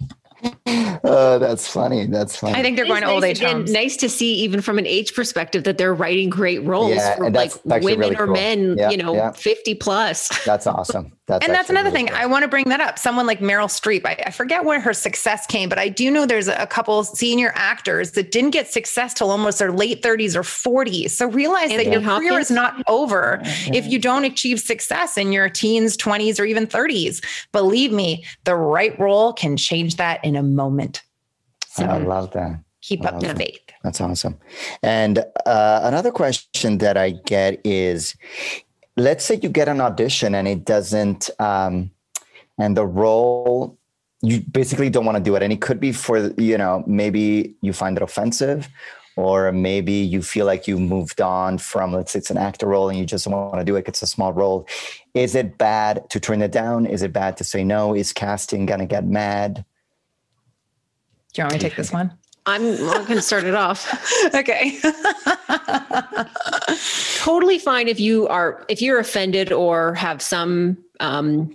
Uh, that's funny. That's funny. I think they're going to old age homes. Nice to see, even from an age perspective, that they're writing great roles yeah, for like women really or cool. men, yeah, you know, yeah. 50 plus. That's awesome. That's and that's another really thing. Cool. I want to bring that up. Someone like Meryl Streep. I, I, forget where her success came, but I do know there's a couple senior actors that didn't get success till almost their late 30s or 40s. So realize Anthony that your Hopkins? career is not over mm-hmm. if you don't achieve success in your teens, 20s, or even 30s. Believe me, the right role can change that in a moment. So I love that. Keep up the faith. That's awesome. And uh, another question that I get is let's say you get an audition and it doesn't um, and the role you basically don't want to do it and it could be for you know maybe you find it offensive or maybe you feel like you moved on from let's say it's an actor role and you just don't want to do it it's a small role is it bad to turn it down is it bad to say no is casting gonna get mad do you want me to take this one I'm, I'm going to start it off. okay. totally fine if you are if you're offended or have some um,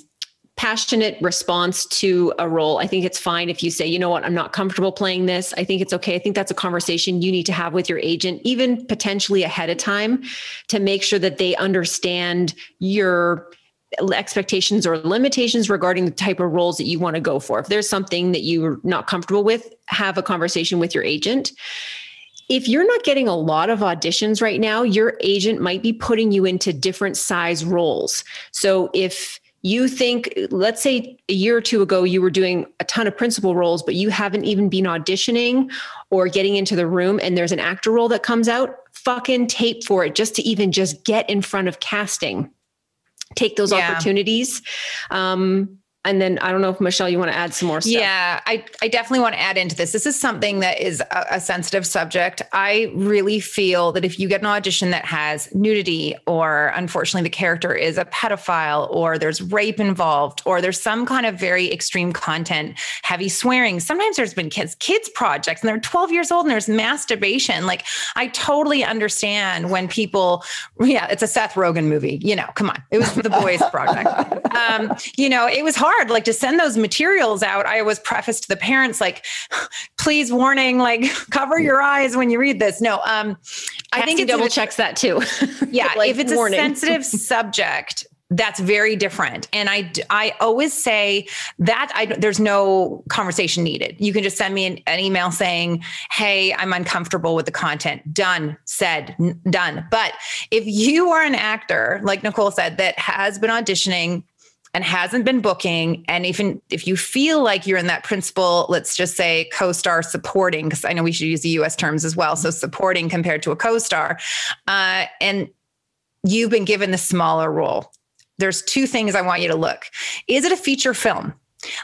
passionate response to a role. I think it's fine if you say, you know what, I'm not comfortable playing this. I think it's okay. I think that's a conversation you need to have with your agent, even potentially ahead of time, to make sure that they understand your expectations or limitations regarding the type of roles that you want to go for. If there's something that you're not comfortable with, have a conversation with your agent. if you're not getting a lot of auditions right now, your agent might be putting you into different size roles. So if you think, let's say a year or two ago, you were doing a ton of principal roles, but you haven't even been auditioning or getting into the room, and there's an actor role that comes out, fucking tape for it just to even just get in front of casting. Take those yeah. opportunities. Um, and then I don't know if Michelle, you want to add some more stuff. Yeah, I, I definitely want to add into this. This is something that is a, a, sensitive subject. I really feel that if you get an audition that has nudity, or unfortunately the character is a pedophile, or there's rape involved, or there's some kind of very extreme content, heavy swearing. Sometimes there's been kids, kids projects, and they're 12 years old and there's masturbation. Like I totally understand when people, yeah, it's a Seth Rogen movie. You know, come on. It was the boys project. Um, you know, it was hard hard like to send those materials out i always preface to the parents like please warning like cover your eyes when you read this. No um i think it double checks that too. Yeah like, if it's warning. a sensitive subject that's very different. And i i always say that i there's no conversation needed. You can just send me an, an email saying hey i'm uncomfortable with the content. Done said n- done. But if you are an actor like nicole said that has been auditioning and hasn't been booking. And even if you feel like you're in that principal let's just say co-star supporting because i know we should use the us terms as well. So supporting compared to a co-star uh, and you've been given the smaller role. There's two things i want you to look. Is it a feature film?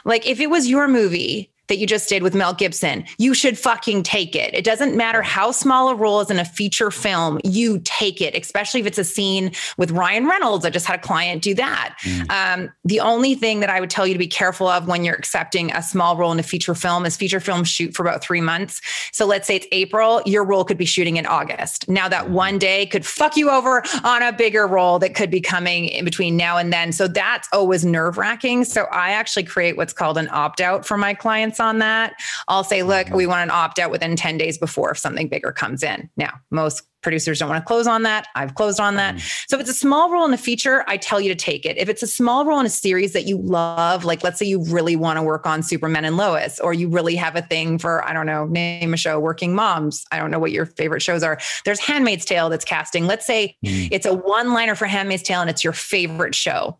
Like if it was your movie that you just did with Mel Gibson, you should fucking take it. It doesn't matter how small a role is in a feature film, you take it, especially if it's a scene with Ryan Reynolds. I just had a client do that. Mm. Um, the only thing that I would tell you to be careful of when you're accepting a small role in a feature film is feature films shoot for about three months. So let's say it's April, your role could be shooting in August. Now that mm. one day could fuck you over on a bigger role that could be coming in between now and then. So that's always nerve wracking. So I actually create what's called an opt out for my clients on that, I'll say, look, we want an opt out within 10 days before if something bigger comes in. Now, most producers don't want to close on that. I've closed on that. Mm. So if it's a small role in a feature, I tell you to take it. If it's a small role in a series that you love, like let's say you really want to work on Superman and Lois, or you really have a thing for, I don't know, name a show, Working Moms. I don't know what your favorite shows are. There's Handmaid's Tale that's casting. Let's say mm. it's a one liner for Handmaid's Tale and it's your favorite show.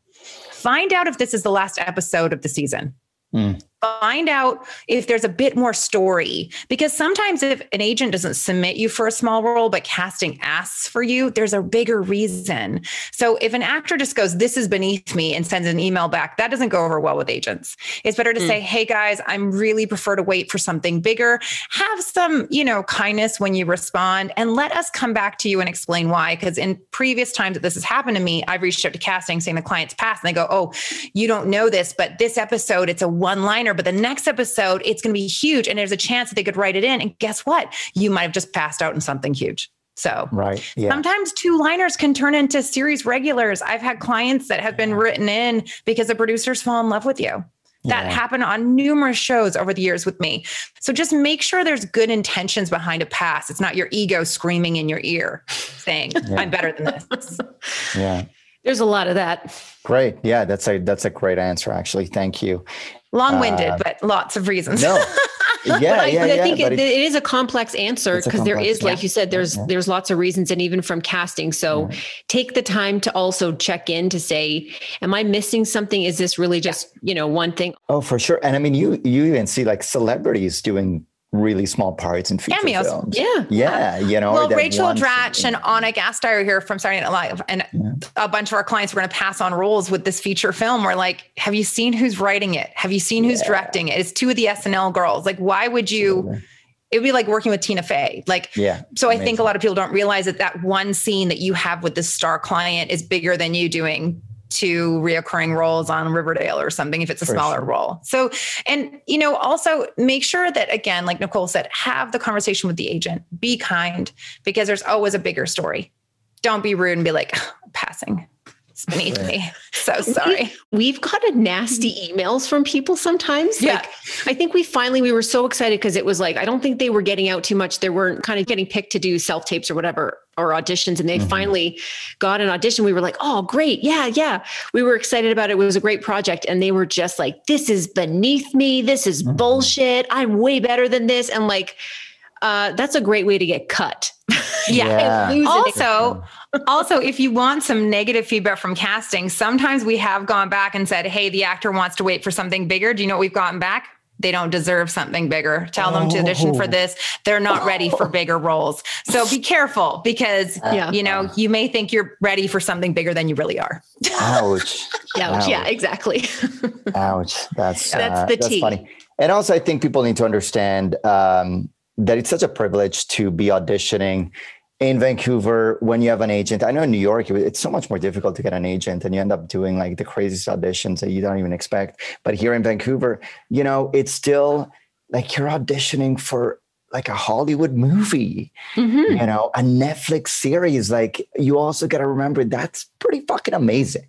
Find out if this is the last episode of the season. Mm find out if there's a bit more story. Because sometimes if an agent doesn't submit you for a small role but casting asks for you there's a bigger reason. So if an actor just goes this is beneath me and sends an email back that doesn't go over well with agents. It's better to mm. say hey guys i'm really prefer to wait for something bigger. Have some you know kindness when you respond and let us come back to you and explain why. Because in previous times that this has happened to me i've reached out to casting saying the client's passed and they go oh you don't know this but this episode it's a one liner but the next episode, it's going to be huge. And there's a chance that they could write it in. And guess what? You might have just passed out in something huge. So right. Yeah. sometimes two liners can turn into series regulars. I've had clients that have been written in because the producers fall in love with you. That yeah. happened on numerous shows over the years with me. So just make sure there's good intentions behind a pass. It's not your ego screaming in your ear saying, yeah. I'm better than this. yeah. There's a lot of that. Great. Yeah, that's a that's a great answer actually. Thank you. Long-winded, uh, but lots of reasons. No. Yeah, I, yeah, I yeah, think it, it is a complex answer because there is, like you said, there's yeah. there's lots of reasons, and even from casting. So yeah. take the time to also check in to say, "Am I missing something? Is this really just you know one thing?" Oh, for sure. And I mean, you you even see like celebrities doing really small parts in feature Cameos. films. Yeah. Yeah. You know, well, Rachel Dratch and Anna Gasteyer are here from Saturday Night Live. And yeah. a bunch of our clients were going to pass on roles with this feature film. We're like, have you seen who's writing it? Have you seen who's yeah. directing it? It's two of the SNL girls. Like, why would you? It would be like working with Tina Fey. Like, yeah. So I think a lot of people don't realize that that one scene that you have with the star client is bigger than you doing two reoccurring roles on Riverdale or something if it's a For smaller sure. role. So, and you know, also make sure that again, like Nicole said, have the conversation with the agent. Be kind because there's always a bigger story. Don't be rude and be like, passing. It's beneath me. So sorry. We, have gotten nasty emails from people sometimes. Yeah. Like, I think we finally we were so excited because it was like I don't think they were getting out too much. They weren't kind of getting picked to do self tapes or whatever or auditions, and they mm-hmm. finally got an audition. We were like, oh great, yeah, yeah. We were excited about it. It was a great project, and they were just like, this is beneath me. This is mm-hmm. bullshit. I'm way better than this, and like uh, that's a great way to get cut. yeah. yeah. Also, also, if you want some negative feedback from casting, sometimes we have gone back and said, "Hey, the actor wants to wait for something bigger." Do you know what we've gotten back? They don't deserve something bigger. Tell them to audition for oh. this. They're not ready for bigger roles. So be careful because yeah. you know, you may think you're ready for something bigger than you really are. Ouch. Ouch. Yeah, exactly. Ouch. That's that's uh, the that's funny. And also I think people need to understand um, that it's such a privilege to be auditioning in Vancouver, when you have an agent, I know in New York, it's so much more difficult to get an agent and you end up doing like the craziest auditions that you don't even expect. But here in Vancouver, you know, it's still like you're auditioning for like a Hollywood movie, mm-hmm. you know, a Netflix series. Like you also got to remember that's pretty fucking amazing.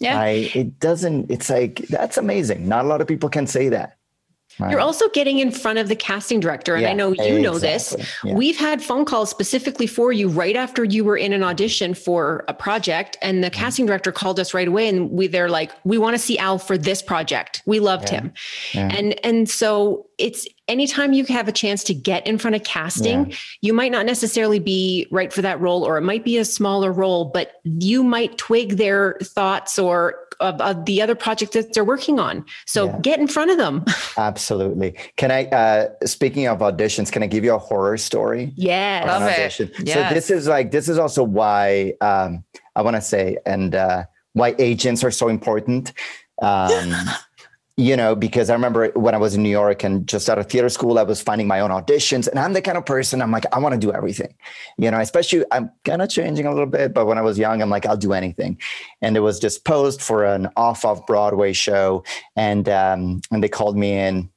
Yeah. I, it doesn't, it's like, that's amazing. Not a lot of people can say that. Right. You're also getting in front of the casting director. And yeah, I know you exactly. know this. Yeah. We've had phone calls specifically for you right after you were in an audition for a project. And the mm-hmm. casting director called us right away and we they're like, we want to see Al for this project. We loved yeah. him. And and so it's anytime you have a chance to get in front of casting, you might not necessarily be right for that role, or it might be a smaller role, but you might twig their thoughts or of, of the other project that they're working on. So yeah. get in front of them. Absolutely. Can I, uh, speaking of auditions, can I give you a horror story? Yeah. Love it. Yes. So this is like, this is also why um, I want to say, and uh, why agents are so important. Um, you know, because I remember when I was in New York and just out of theater school, I was finding my own auditions. And I'm the kind of person I'm like, I want to do everything, you know, especially I'm kind of changing a little bit. But when I was young, I'm like, I'll do anything. And it was just posed for an off of Broadway show. And, um, and they called me in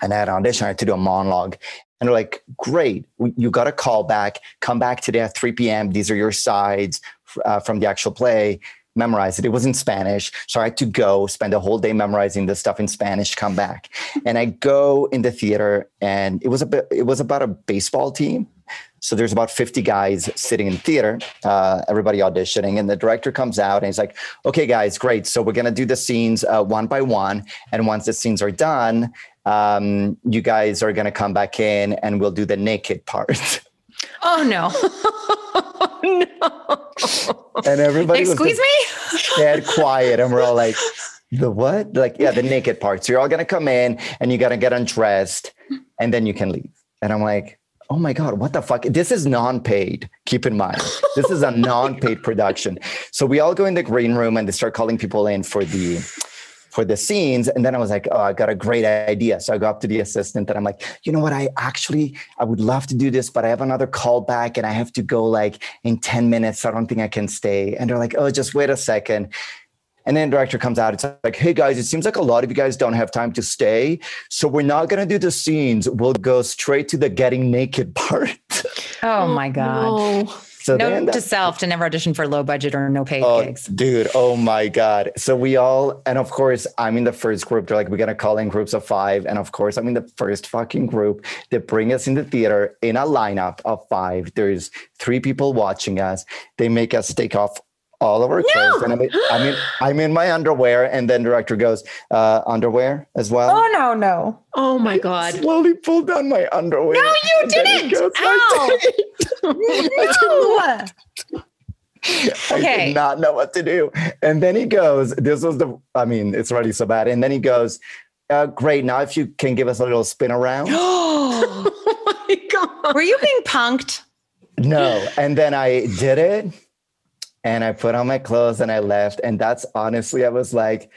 and I had an audition. I had to do a monologue. And they're like, great, you got a call back. Come back today at 3 p.m. These are your sides uh, from the actual play memorize it. It was in Spanish. So I had to go spend a whole day memorizing this stuff in Spanish, come back. And I go in the theater and it was a bit, it was about a baseball team. So there's about 50 guys sitting in theater, uh, everybody auditioning, and the director comes out and he's like, "Okay, guys, great. So we're gonna do the scenes uh, one by one, and once the scenes are done, um, you guys are gonna come back in, and we'll do the naked part." Oh no. Oh, no. And everybody Excuse me? dead quiet. And we're all like, the what? Like, yeah, the naked part. So you're all gonna come in and you gotta get undressed and then you can leave. And I'm like, oh my God, what the fuck? This is non-paid. Keep in mind. This is a non-paid production. So we all go in the green room and they start calling people in for the for the scenes. And then I was like, oh, I got a great idea. So I go up to the assistant and I'm like, you know what? I actually, I would love to do this, but I have another call back and I have to go like in 10 minutes. I don't think I can stay. And they're like, oh, just wait a second. And then the director comes out. It's like, hey guys, it seems like a lot of you guys don't have time to stay. So we're not going to do the scenes. We'll go straight to the getting naked part. Oh, oh my God. No. So note to self to never audition for low budget or no paid oh, gigs. Dude, oh my God. So we all, and of course, I'm in the first group. They're like, we're going to call in groups of five. And of course, I'm in the first fucking group. They bring us in the theater in a lineup of five. There's three people watching us. They make us take off all over no. clothes. And I mean, I'm in, I'm in my underwear. And then director goes, uh, underwear as well. Oh, no, no. Oh my God. I slowly pulled down my underwear. No, you didn't. Goes, Ow. I no. I did not know what to do. And then he goes, this was the, I mean, it's already so bad. And then he goes, uh, great. Now, if you can give us a little spin around. oh my God. Were you being punked? No. And then I did it and I put on my clothes and I left. And that's honestly, I was like,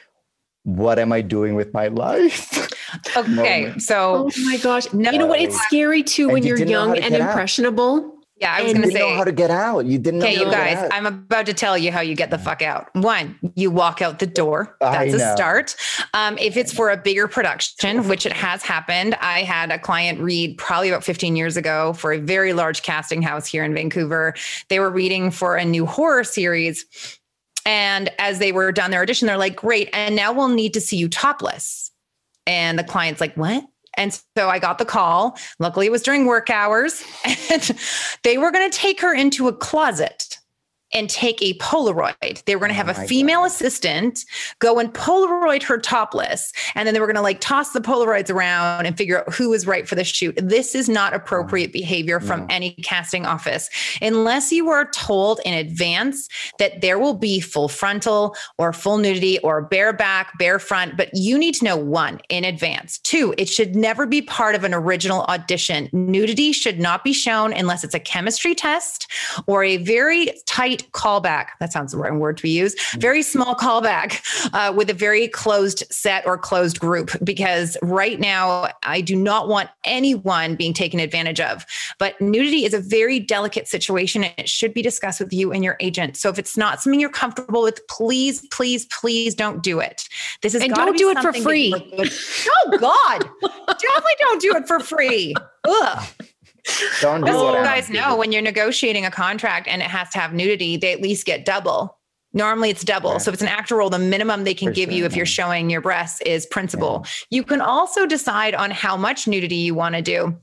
what am I doing with my life? Okay. so, oh my gosh. No. You know what? It's scary too when you're young and impressionable. Out. Yeah, I was going to say know how to get out. You didn't. Know. Okay, you guys, I'm about to tell you how you get the fuck out. One, you walk out the door. That's a start. Um, if it's for a bigger production, which it has happened, I had a client read probably about 15 years ago for a very large casting house here in Vancouver. They were reading for a new horror series. And as they were done their audition, they're like, great. And now we'll need to see you topless. And the client's like, what? And so I got the call. Luckily, it was during work hours, and they were going to take her into a closet and take a Polaroid. They were going to oh have oh a female God. assistant go and Polaroid her topless. And then they were going to like toss the Polaroids around and figure out who was right for the shoot. This is not mm. appropriate behavior from no. any casting office unless you are told in advance that there will be full frontal or full nudity or bare back, bare front. But you need to know one in advance. Two, it should never be part of an original audition. Nudity should not be shown unless it's a chemistry test or a very tight callback. That sounds the right word to use. Very small callback uh, with a very closed set or closed group, because right now I do not want anyone being taken advantage of. But nudity is a very delicate situation and it should be discussed with you and your agent. So if it's not something you're comfortable with, please, please, please don't do it. This is and don't do it for free. oh God, definitely don't do it for free. Ugh. Don't do you guys know when you're negotiating a contract and it has to have nudity, they at least get double. Normally it's double. Yeah. So if it's an actor role, the minimum they can give you if you're showing your breasts is principal. Yeah. You can also decide on how much nudity you want to do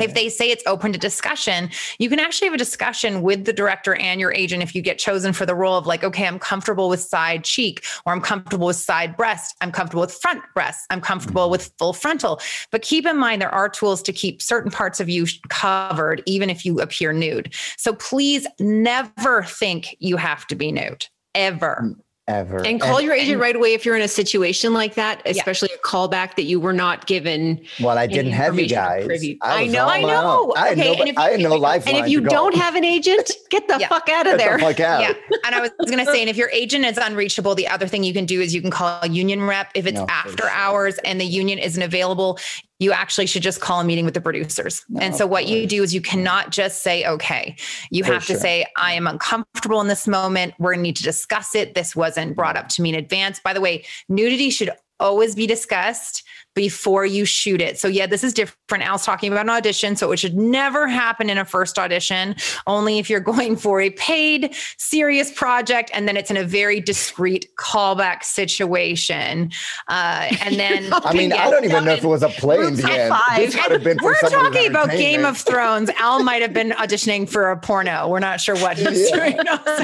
if they say it's open to discussion, you can actually have a discussion with the director and your agent if you get chosen for the role of like, okay, I'm comfortable with side cheek, or I'm comfortable with side breast, I'm comfortable with front breast, I'm comfortable with full frontal. But keep in mind, there are tools to keep certain parts of you covered, even if you appear nude. So please never think you have to be nude, ever. Mm. Ever. And call and, your agent right away if you're in a situation like that, especially yeah. a callback that you were not given. Well, I didn't have you guys. I, I know, I know. I okay, and if, I had no life. And if you don't have an agent, get the yeah. fuck out of get there. The fuck out. Yeah. And I was going to say, and if your agent is unreachable, the other thing you can do is you can call a union rep if it's no, after hours and the union isn't available you actually should just call a meeting with the producers. No, and so what you do is you cannot just say, okay, you have to say, I am uncomfortable in this moment. We're going to need to discuss it. This wasn't brought up to me in advance. By the way, nudity should always be discussed before you shoot it. So yeah, this is different. Al's talking about an audition. So it should never happen in a first audition, only if you're going for a paid serious project. And then it's in a very discreet callback situation. Uh, and then I mean, I don't even know if it was a play in the end. We're talking about Game of Thrones. Al might have been auditioning for a porno. We're not sure what he's yeah. doing.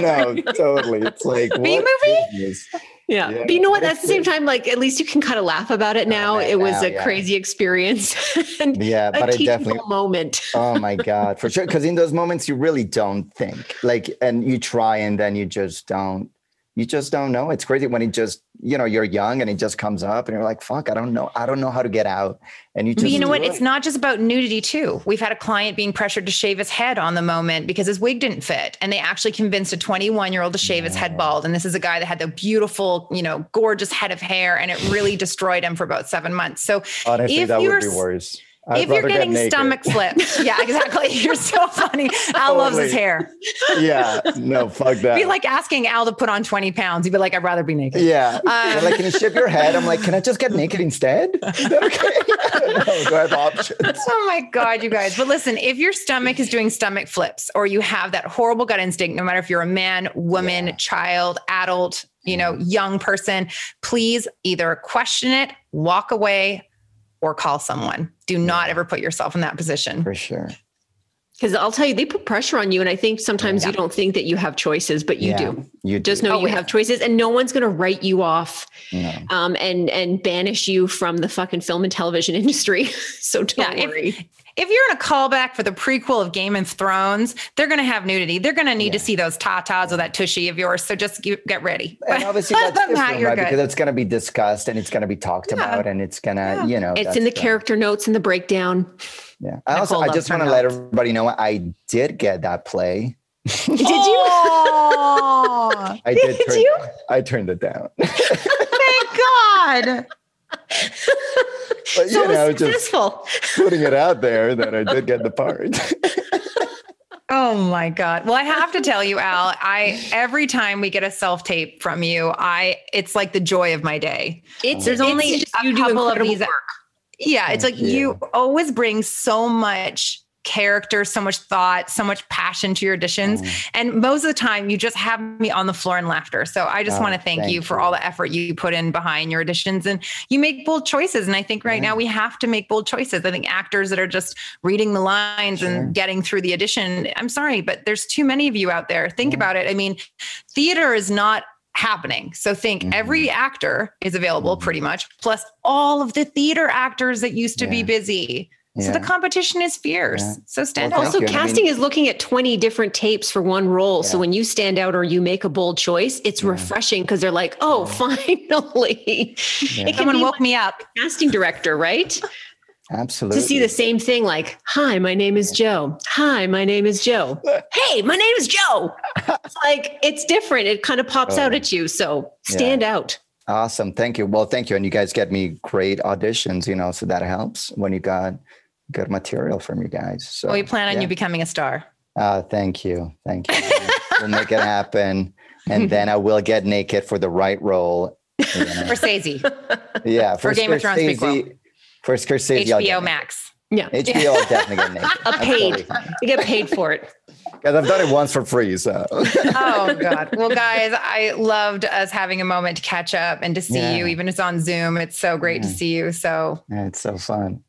No, no, totally. It's like B movie. Yeah. yeah. But you know what? At the same time, like at least you can kind of laugh about it now. It was now, a yeah. crazy experience. yeah, but I definitely moment. oh my God, for sure. Because in those moments you really don't think. Like and you try and then you just don't you just don't know. It's crazy when it just, you know, you're young and it just comes up and you're like, fuck, I don't know. I don't know how to get out. And you just, you know what? It. It's not just about nudity too. We've had a client being pressured to shave his head on the moment because his wig didn't fit. And they actually convinced a 21 year old to shave his head bald. And this is a guy that had the beautiful, you know, gorgeous head of hair and it really destroyed him for about seven months. So honestly, if that would be worse I'd if you're getting get stomach flips, yeah, exactly. You're so funny. Al totally. loves his hair. Yeah, no, fuck that. Be like asking Al to put on 20 pounds. He'd be like, I'd rather be naked. Yeah. Um, like, can you shave your head? I'm like, can I just get naked instead? Is that okay? do I have options? Oh my God, you guys. But listen, if your stomach is doing stomach flips or you have that horrible gut instinct, no matter if you're a man, woman, yeah. child, adult, you know, young person, please either question it, walk away, or call someone. Do not ever put yourself in that position. For sure. Because I'll tell you, they put pressure on you. And I think sometimes yeah. you don't think that you have choices, but you yeah, do. You just do. know oh, you yeah. have choices and no one's going to write you off no. um, and, and banish you from the fucking film and television industry. so don't worry. If, if you're in a callback for the prequel of Game of Thrones, they're going to have nudity. They're going to need yeah. to see those tatas or that tushy of yours. So just get ready. And obviously that's different, that, right? Because it's going to be discussed and it's going to be talked yeah. about and it's going to, yeah. you know, it's in the, the character notes and the breakdown. Yeah. I also, I just want to let everybody know I did get that play. did you? I did. did turn, you? I turned it down. Thank God. But so you know, successful. just putting it out there that I did get the part. Oh my God. Well, I have to tell you, Al, I every time we get a self-tape from you, I it's like the joy of my day. It's oh. there's only just, a couple of these. Work. Yeah, Thank it's like you. you always bring so much character, so much thought, so much passion to your auditions. Mm. And most of the time, you just have me on the floor in laughter. So I just oh, want to thank, thank you for you. all the effort you put in behind your auditions. And you make bold choices. And I think right now we have to make bold choices. I think actors that are just reading the lines sure. and getting through the audition, I'm sorry, but there's too many of you out there. Think yeah. about it. I mean, theater is not happening. So think mm-hmm. every actor is available mm-hmm. pretty much, plus all of the theater actors that used to yeah. be busy. Yeah. So the competition is fierce. Yeah. So stand well, out. Also, casting I mean, is looking at 20 different tapes for one role. Yeah. So when you stand out or you make a bold choice, it's refreshing because they're like, oh, finally. Someone woke me up. Casting director, right? Absolutely. To see the same thing like, hi, my name is Joe. Hi, my name is Joe. hey, my name is Joe. it's like, it's different. It kind of pops oh. out at you. So stand yeah. out. Awesome. Thank you. Well, thank you. And you guys get me great auditions, you know, so that helps when you got good material from you guys. So well, we plan on yeah. you becoming a star. Uh, thank you. Thank you. we'll make it happen. And then I will get naked for the right role. You know. For Stacey. Yeah. For, for Game of Thrones for Scorsese. HBO Max. Yeah. HBO, I'll definitely get A paid. you get paid for it. Because I've done it once for free. So. oh God. Well, guys, I loved us having a moment to catch up and to see yeah. you, even if it's on Zoom. It's so great yeah. to see you. So. Yeah, it's so fun.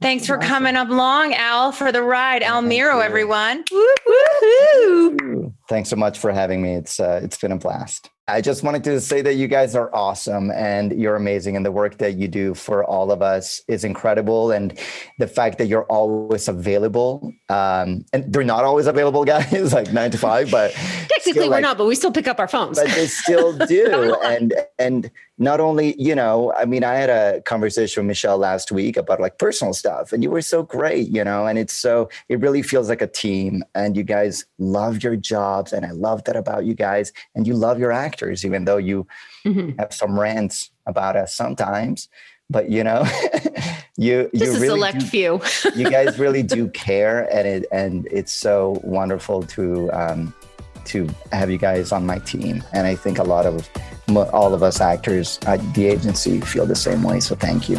Thanks for awesome. coming up along, Al, for the ride. Al Miro, everyone. Woo-hoo. Thanks so much for having me. It's uh, it's been a blast. I just wanted to say that you guys are awesome and you're amazing. And the work that you do for all of us is incredible. And the fact that you're always available, um, and they're not always available, guys, like nine to five, but technically we're like, not, but we still pick up our phones. But they still do. and, and not only, you know, I mean, I had a conversation with Michelle last week about like personal stuff and you were so great, you know, and it's so, it really feels like a team and you guys love your jobs. And I love that about you guys and you love your acting even though you mm-hmm. have some rants about us sometimes. But you know, you just you really select do, few. you guys really do care, and it and it's so wonderful to um, to have you guys on my team. And I think a lot of all of us actors at the agency feel the same way. So thank you.